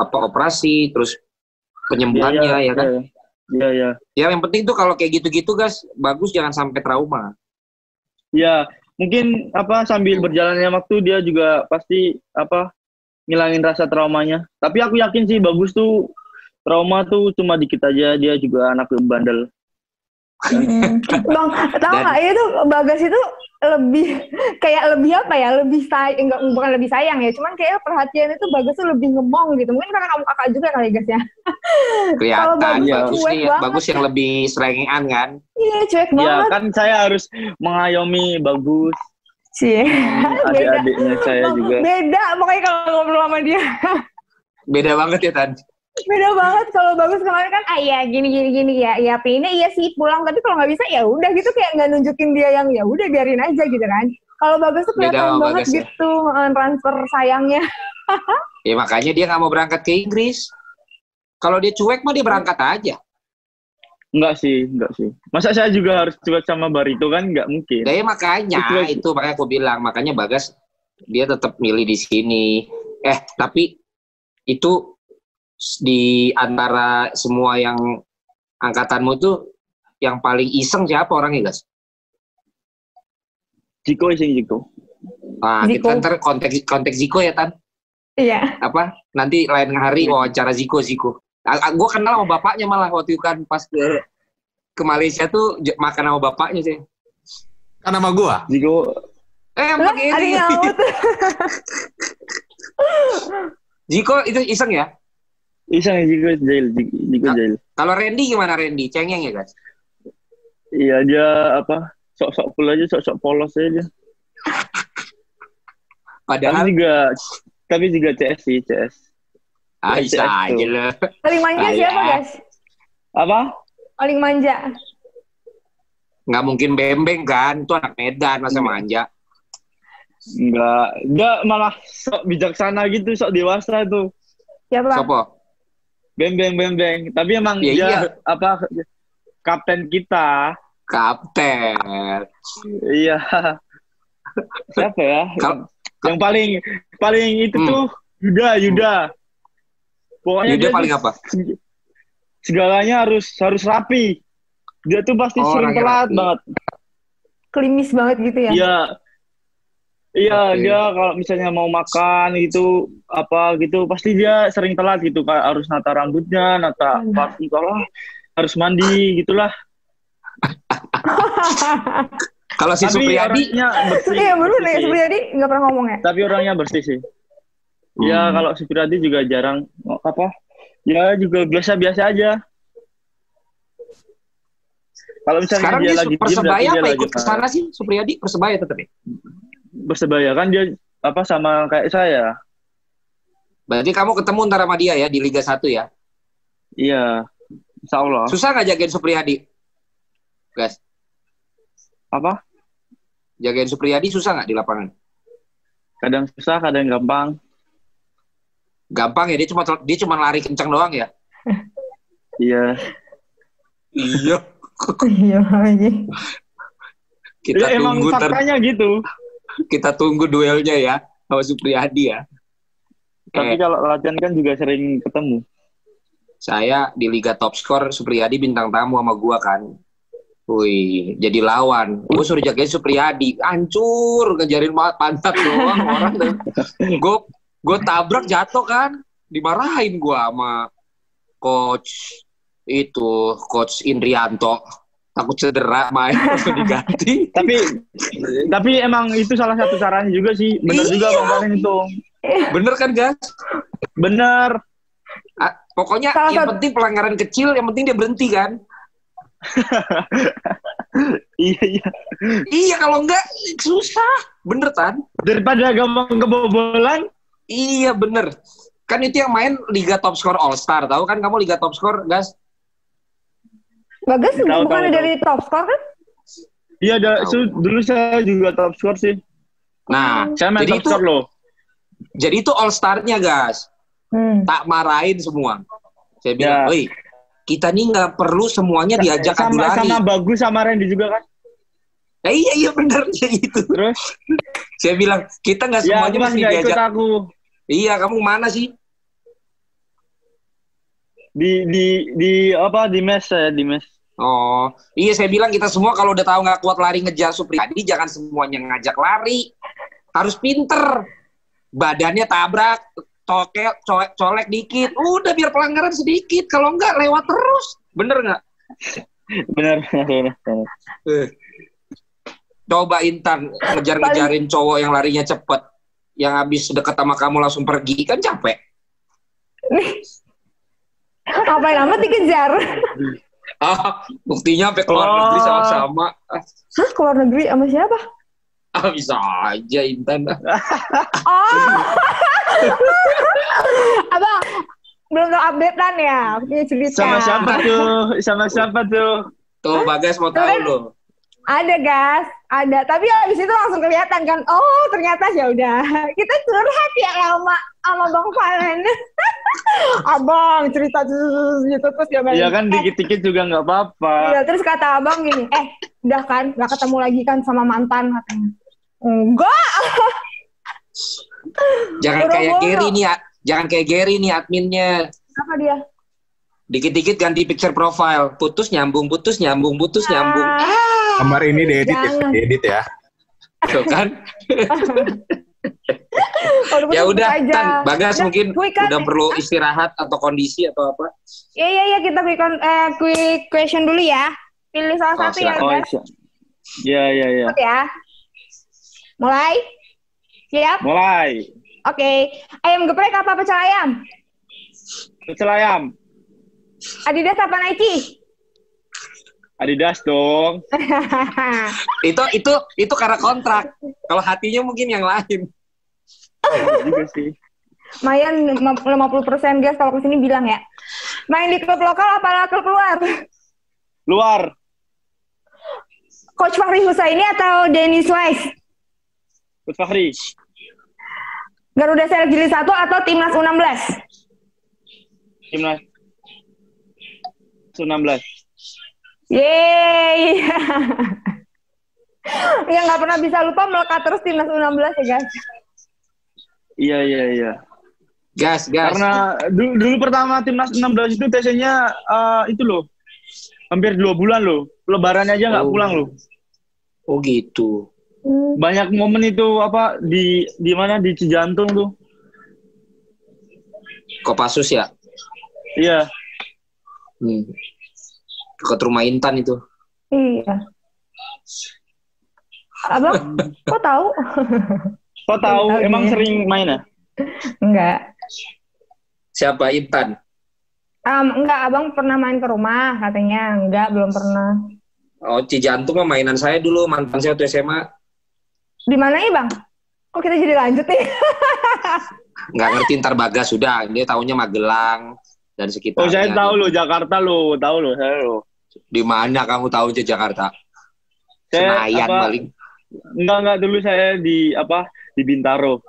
[SPEAKER 2] apa operasi, terus penyembuhannya ya kan.
[SPEAKER 1] Iya, iya. iya.
[SPEAKER 2] Ya yang penting tuh kalau kayak gitu-gitu guys, bagus jangan sampai trauma.
[SPEAKER 1] Ya, mungkin apa sambil berjalannya waktu dia juga pasti apa ngilangin rasa traumanya. Tapi aku yakin sih bagus tuh trauma tuh cuma dikit aja dia juga anak bandel.
[SPEAKER 3] Bang, tahu nggak itu Bagas itu lebih kayak lebih apa ya? Lebih say enggak bukan lebih sayang ya, cuman kayak perhatian itu Bagas tuh lebih ngemong gitu. Mungkin karena kamu kakak juga kali guys ya.
[SPEAKER 2] Kelihatan
[SPEAKER 3] bagus,
[SPEAKER 2] bagus nih,
[SPEAKER 3] banget.
[SPEAKER 2] bagus yang lebih serengean kan.
[SPEAKER 3] Iya, cuek
[SPEAKER 1] Ya
[SPEAKER 3] banget
[SPEAKER 1] kan saya harus mengayomi bagus
[SPEAKER 3] sih. beda.
[SPEAKER 1] adik-adiknya saya juga.
[SPEAKER 3] Beda pokoknya kalau ngobrol sama dia.
[SPEAKER 2] Beda banget ya Tan.
[SPEAKER 3] Beda banget kalau bagus kemarin kan ah iya gini gini gini ya. Ya ini iya sih pulang tapi kalau nggak bisa ya udah gitu kayak nggak nunjukin dia yang ya udah biarin aja gitu kan. Kalau bagus tuh kelihatan banget
[SPEAKER 2] Bagas ya.
[SPEAKER 3] gitu eh, transfer sayangnya.
[SPEAKER 2] Ya makanya dia nggak mau berangkat ke Inggris. Kalau dia cuek mah dia berangkat aja.
[SPEAKER 1] Enggak sih, enggak sih. Masa saya juga harus cuek sama Barito kan enggak mungkin.
[SPEAKER 2] Ya makanya
[SPEAKER 1] Itu-
[SPEAKER 2] itu makanya aku bilang makanya Bagas dia tetap milih di sini. Eh tapi itu di antara semua yang angkatanmu itu yang paling iseng siapa orangnya guys?
[SPEAKER 1] Jiko sih Jiko.
[SPEAKER 2] Nah,
[SPEAKER 3] Ziko.
[SPEAKER 2] kita ntar konteks konteks Ziko ya Tan.
[SPEAKER 3] Iya.
[SPEAKER 2] Apa nanti lain hari wawancara Ziko Ziko. Gue kenal sama bapaknya malah waktu itu kan pas ke ke Malaysia tuh makan sama bapaknya sih.
[SPEAKER 5] Kan nama gua.
[SPEAKER 1] Jiko
[SPEAKER 2] Eh,
[SPEAKER 3] Lah,
[SPEAKER 2] begini.
[SPEAKER 3] ada yang out.
[SPEAKER 2] Ziko itu iseng ya?
[SPEAKER 1] iseng ya, Jiko jail, Jiko, Jiko
[SPEAKER 2] Ah.
[SPEAKER 1] jail.
[SPEAKER 2] Kalau Randy gimana Randy? Cengeng ya guys?
[SPEAKER 1] Iya dia apa? Sok-sok cool aja, sok-sok polos aja. Tapi
[SPEAKER 2] Padahal
[SPEAKER 1] juga tapi juga CS sih, CS.
[SPEAKER 2] Ah, bisa
[SPEAKER 1] tuh.
[SPEAKER 2] aja lah.
[SPEAKER 3] Paling manja
[SPEAKER 2] Ah,
[SPEAKER 3] siapa guys?
[SPEAKER 1] Apa?
[SPEAKER 3] Paling manja.
[SPEAKER 2] Nggak mungkin bembeng kan? Itu anak Medan masa
[SPEAKER 1] Iya.
[SPEAKER 2] manja.
[SPEAKER 1] Enggak, enggak malah sok bijaksana gitu, sok dewasa tuh.
[SPEAKER 3] Siapa?
[SPEAKER 2] Sopo?
[SPEAKER 1] Beng beng beng beng. Tapi emang
[SPEAKER 2] Ya,
[SPEAKER 1] dia
[SPEAKER 2] iya.
[SPEAKER 1] apa kapten kita.
[SPEAKER 2] Kapten.
[SPEAKER 1] Iya. Siapa ya?
[SPEAKER 2] Kalau-
[SPEAKER 1] yang paling paling itu
[SPEAKER 2] Hmm.
[SPEAKER 1] tuh Yuda, Yuda. Pokoknya
[SPEAKER 2] Yuda
[SPEAKER 1] dia
[SPEAKER 2] paling apa?
[SPEAKER 1] seg- Segalanya harus harus rapi. Dia tuh pasti
[SPEAKER 2] Oh,
[SPEAKER 1] sering telat
[SPEAKER 2] rapi.
[SPEAKER 1] banget.
[SPEAKER 3] Klimis banget gitu ya.
[SPEAKER 1] Iya. Iya,
[SPEAKER 2] Oke.
[SPEAKER 1] dia kalau misalnya mau makan gitu apa gitu pasti dia sering telat gitu Kak. harus nata rambutnya, nata
[SPEAKER 3] Alah.
[SPEAKER 1] pasti kalau harus mandi gitulah.
[SPEAKER 2] Kalau si
[SPEAKER 1] Tapi
[SPEAKER 2] Supriyadi,
[SPEAKER 1] orangnya bersih.
[SPEAKER 3] Iya bener
[SPEAKER 1] sih.
[SPEAKER 3] Supriyadi nggak pernah ngomong ya.
[SPEAKER 1] Tapi orangnya bersih sih. Ya
[SPEAKER 2] Hmm.
[SPEAKER 1] kalau Supriyadi juga jarang apa? Ya juga biasa-biasa aja. Kalau misalnya
[SPEAKER 2] sekarang
[SPEAKER 1] dia,
[SPEAKER 2] dia,
[SPEAKER 1] lagi
[SPEAKER 2] persebaya apa
[SPEAKER 1] lagi
[SPEAKER 2] ikut ke sana sih? Supriyadi persebaya tetap ya?
[SPEAKER 1] Persebaya kan dia apa sama kayak saya.
[SPEAKER 2] Berarti kamu ketemu ntar sama dia ya di Liga 1 ya?
[SPEAKER 1] Iya. Insya Allah.
[SPEAKER 2] Susah nggak jagain Supriyadi? Guys,
[SPEAKER 1] Apa?
[SPEAKER 2] jagain Supriyadi susah nggak di lapangan?
[SPEAKER 1] Kadang susah, kadang gampang.
[SPEAKER 2] Gampang ya, dia cuma dia cuma lari kencang doang ya?
[SPEAKER 1] Iya.
[SPEAKER 2] Iya.
[SPEAKER 3] Iya lagi.
[SPEAKER 2] Kita
[SPEAKER 1] ya, emang
[SPEAKER 2] tunggu
[SPEAKER 1] faktanya gitu.
[SPEAKER 2] kita tunggu duelnya ya sama Supriyadi ya.
[SPEAKER 1] Tapi
[SPEAKER 2] Eh,
[SPEAKER 1] kalau latihan kan juga sering ketemu.
[SPEAKER 2] saya di Liga Top Score Supriyadi bintang tamu sama gua kan. Wih, jadi lawan. Gue suruh jagain Supriyadi, hancur ngejarin banget pantat doang orang. Gue gue tabrak jatuh kan, dimarahin gua sama coach itu coach Indrianto takut cedera main langsung diganti.
[SPEAKER 1] Tapi tapi emang itu salah satu caranya juga sih. Benar juga
[SPEAKER 2] Iya.
[SPEAKER 1] Bang Paling itu.
[SPEAKER 2] Bener kan guys?
[SPEAKER 1] Bener.
[SPEAKER 2] Ah, pokoknya
[SPEAKER 3] Salah
[SPEAKER 2] yang
[SPEAKER 3] satu-
[SPEAKER 2] penting pelanggaran kecil, yang penting dia berhenti kan.
[SPEAKER 1] Iya iya.
[SPEAKER 2] Iya kalau enggak susah. Bener kan?
[SPEAKER 1] Daripada gampang kebobolan.
[SPEAKER 2] Iya bener. Kan itu yang main Liga Top Score All Star, tahu kan kamu Liga Top Score, gas?
[SPEAKER 3] Bagas
[SPEAKER 1] Tahu,
[SPEAKER 3] bukan
[SPEAKER 1] tahu,
[SPEAKER 3] dari top score kan?
[SPEAKER 1] Iya, ada,
[SPEAKER 2] Tahu.
[SPEAKER 1] su- dulu saya juga top score sih.
[SPEAKER 2] Nah,
[SPEAKER 1] Saya main
[SPEAKER 2] jadi
[SPEAKER 1] top
[SPEAKER 2] itu
[SPEAKER 1] score loh.
[SPEAKER 2] jadi itu All Star-nya, gas.
[SPEAKER 3] Hmm.
[SPEAKER 2] Tak marahin semua. Saya bilang,
[SPEAKER 1] Ya.
[SPEAKER 2] "Woi, kita nih nggak perlu semuanya diajak adu
[SPEAKER 1] sama,
[SPEAKER 2] lari."
[SPEAKER 1] sama bagus sama Randy juga kan.
[SPEAKER 2] Ya, iya iya bener kayak gitu.
[SPEAKER 1] Terus
[SPEAKER 2] Saya bilang, kita nggak
[SPEAKER 1] ya
[SPEAKER 2] semuanya
[SPEAKER 1] aku
[SPEAKER 2] mesti diajak.
[SPEAKER 1] aku
[SPEAKER 2] Iya, kamu mana sih?
[SPEAKER 1] di di di apa di mes saya di mes.
[SPEAKER 2] Oh, iya saya bilang kita semua kalau udah tahu nggak kuat lari ngejar Supriyadi, jangan semuanya ngajak lari. Harus pinter. Badannya tabrak, tokel, colek, colek dikit. Udah biar pelanggaran sedikit. Kalau enggak lewat terus. Bener nggak?
[SPEAKER 1] Benar benar benar.
[SPEAKER 2] Coba Intan ngejar-ngejarin cowok yang larinya cepet. Yang habis deket sama kamu langsung pergi. Kan capek.
[SPEAKER 3] Ngapain amat dikejar?
[SPEAKER 2] Ah, buktinya sampai keluar
[SPEAKER 1] Oh.
[SPEAKER 2] negeri sama-sama. Ah,
[SPEAKER 3] Hah, keluar negeri sama siapa?
[SPEAKER 2] Ah, bisa aja Intan.
[SPEAKER 3] Oh. Abang, belum tahu update kan ya? Punya cerita.
[SPEAKER 1] Sama siapa tuh? Sama siapa tuh?
[SPEAKER 2] Tuh Bagas mau tahu loh.
[SPEAKER 3] Ada gas, ada. Tapi habis itu langsung kelihatan kan. Oh, ternyata ya udah. Kita curhat ya sama sama Bang Valen. abang cerita terus gitu terus dia balik.
[SPEAKER 1] Iya kan dikit-dikit juga nggak apa-apa.
[SPEAKER 3] Iya, terus kata abang gini, eh, udah kan, gak ketemu lagi kan sama mantan katanya. Enggak,
[SPEAKER 2] Jangan kayak. Gary nih, ya. jangan kayak Gary nih adminnya.
[SPEAKER 3] apa dia?
[SPEAKER 2] Dikit-dikit ganti picture profile, putus nyambung, putus nyambung, putus nyambung.
[SPEAKER 3] Ah,
[SPEAKER 5] Gambar ini diedit ya, diedit ya.
[SPEAKER 2] Tuh kan? ya udah,
[SPEAKER 3] aja.
[SPEAKER 2] Tan, Bagas
[SPEAKER 3] Udah,
[SPEAKER 2] mungkin
[SPEAKER 3] quick kan?
[SPEAKER 2] udah perlu istirahat atau kondisi atau apa.
[SPEAKER 3] Iya, iya, iya, kita quick, eh, quick question dulu ya. Pilih salah
[SPEAKER 2] Oh,
[SPEAKER 3] satu ya.
[SPEAKER 1] Oh
[SPEAKER 3] guys.
[SPEAKER 1] iya. Iya iya iya.
[SPEAKER 3] ya. Mulai? Siap?
[SPEAKER 1] Mulai.
[SPEAKER 3] Oke. Ayam geprek apa pecel ayam?
[SPEAKER 1] Pecel ayam.
[SPEAKER 3] Adidas apa Nike?
[SPEAKER 1] Adidas dong.
[SPEAKER 2] Itu itu itu karena kontrak. Kalau hatinya mungkin yang lain.
[SPEAKER 1] Iya juga sih.
[SPEAKER 3] Mayan 50% guys kalau ke sini bilang ya. Main di klub lokal apa klub luar?
[SPEAKER 1] Luar.
[SPEAKER 3] Coach Fahri Husaini atau Dennis Wise?
[SPEAKER 1] Coach Fahri.
[SPEAKER 3] Garuda Jilid 1 atau Timnas U16?
[SPEAKER 1] Timnas. 19.
[SPEAKER 3] Yeay. yang nggak pernah bisa lupa melekat terus Timnas U16 ya guys.
[SPEAKER 1] Iya iya iya.
[SPEAKER 2] Gas, gas.
[SPEAKER 1] Karena dulu, dulu pertama timnas 16 itu TC-nya eh, itu loh. Hampir dua bulan loh. Lebarannya aja nggak
[SPEAKER 2] Oh.
[SPEAKER 1] pulang loh.
[SPEAKER 2] Oh gitu.
[SPEAKER 1] Banyak momen itu apa di di mana di Cijantung tuh.
[SPEAKER 2] Kopassus ya.
[SPEAKER 1] Iya.
[SPEAKER 2] Hmm. Dekat rumah Intan itu.
[SPEAKER 3] Iya. Abang, kok tahu?
[SPEAKER 1] Kok tahu emang sering main ya?
[SPEAKER 3] Enggak.
[SPEAKER 2] Siapa Intan?
[SPEAKER 3] Um, enggak, abang pernah main ke rumah katanya. Enggak, belum pernah.
[SPEAKER 2] Oh, Cijantung mah mainan saya dulu, mantan saya waktu SMA.
[SPEAKER 3] Di mana ya bang? Kok kita jadi lanjut nih?
[SPEAKER 2] Nggak ngerti ntar Bagas sudah, dia taunya Magelang dan sekitarnya.
[SPEAKER 1] Oh saya tahu loh Jakarta loh, tahu loh saya loh.
[SPEAKER 2] Di mana kamu tahu aja Jakarta?
[SPEAKER 1] Saya
[SPEAKER 2] Senayan
[SPEAKER 1] apa,
[SPEAKER 2] paling.
[SPEAKER 1] Enggak enggak dulu saya di apa di Bintaro.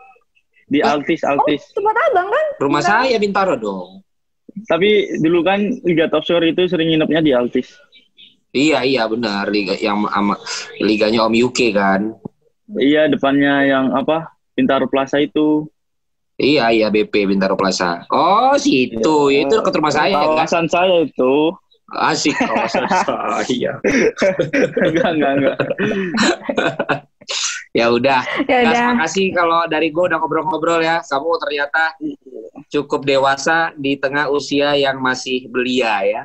[SPEAKER 1] Di
[SPEAKER 2] Hah?
[SPEAKER 1] Altis
[SPEAKER 3] Oh,
[SPEAKER 1] Altis.
[SPEAKER 3] tempat abang kan?
[SPEAKER 2] Rumah
[SPEAKER 3] Bintaro.
[SPEAKER 2] saya Bintaro dong.
[SPEAKER 1] Tapi dulu kan Liga Top Shore itu sering nginepnya di Altis.
[SPEAKER 2] Iya iya benar liga yang ama, liganya Om UK kan.
[SPEAKER 1] Iya depannya yang apa Bintaro Plaza itu.
[SPEAKER 2] Iya iya BP Bintaro Plaza. Oh situ
[SPEAKER 1] Iya.
[SPEAKER 2] itu dekat rumah saya kan.
[SPEAKER 1] Kawasan saya itu.
[SPEAKER 2] Asik kawasan saya.
[SPEAKER 1] enggak enggak enggak.
[SPEAKER 2] Ya udah.
[SPEAKER 3] Ya udah.
[SPEAKER 2] makasih kalau dari gue udah ngobrol-ngobrol ya. Kamu ternyata cukup dewasa di tengah usia yang masih belia ya.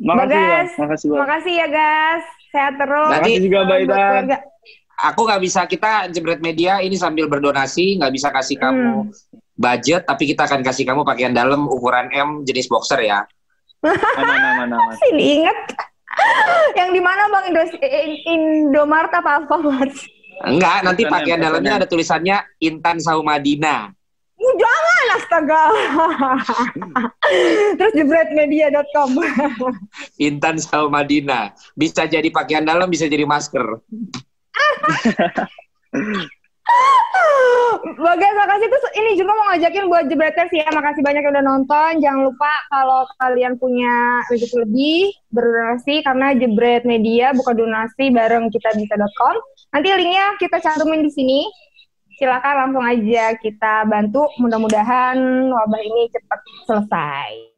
[SPEAKER 1] Makasih
[SPEAKER 3] Bagas.
[SPEAKER 1] bang, makasih bang.
[SPEAKER 3] Makasih ya guys. Sehat terus.
[SPEAKER 2] Nanti-
[SPEAKER 1] Makasih juga Mbak Ida.
[SPEAKER 2] Aku nggak bisa kita jebret media ini sambil berdonasi, nggak bisa kasih kamu budget tapi kita akan kasih kamu pakaian dalam ukuran M jenis boxer ya.
[SPEAKER 1] Mana mana mana.
[SPEAKER 3] Masih diinget. yang di mana Bang Indo Indomart apa Alfamart?
[SPEAKER 2] Enggak, nanti
[SPEAKER 1] Bukan
[SPEAKER 2] pakaian
[SPEAKER 1] M,
[SPEAKER 2] dalamnya ada tulisannya Intan Saumadina.
[SPEAKER 3] Jangan astaga. Terus jebretmedia.com.
[SPEAKER 2] Intan Saumadina. Bisa jadi pakaian dalam, bisa jadi masker.
[SPEAKER 3] Bagas, makasih tuh ini juga mau ngajakin buat jebreters ya. Makasih banyak yang udah nonton. Jangan lupa kalau kalian punya rezeki lebih berdonasi karena jebret media buka donasi bareng kita bisa.com. Nanti linknya kita cantumin di sini. Silakan langsung aja kita bantu. Mudah-mudahan wabah ini cepat selesai.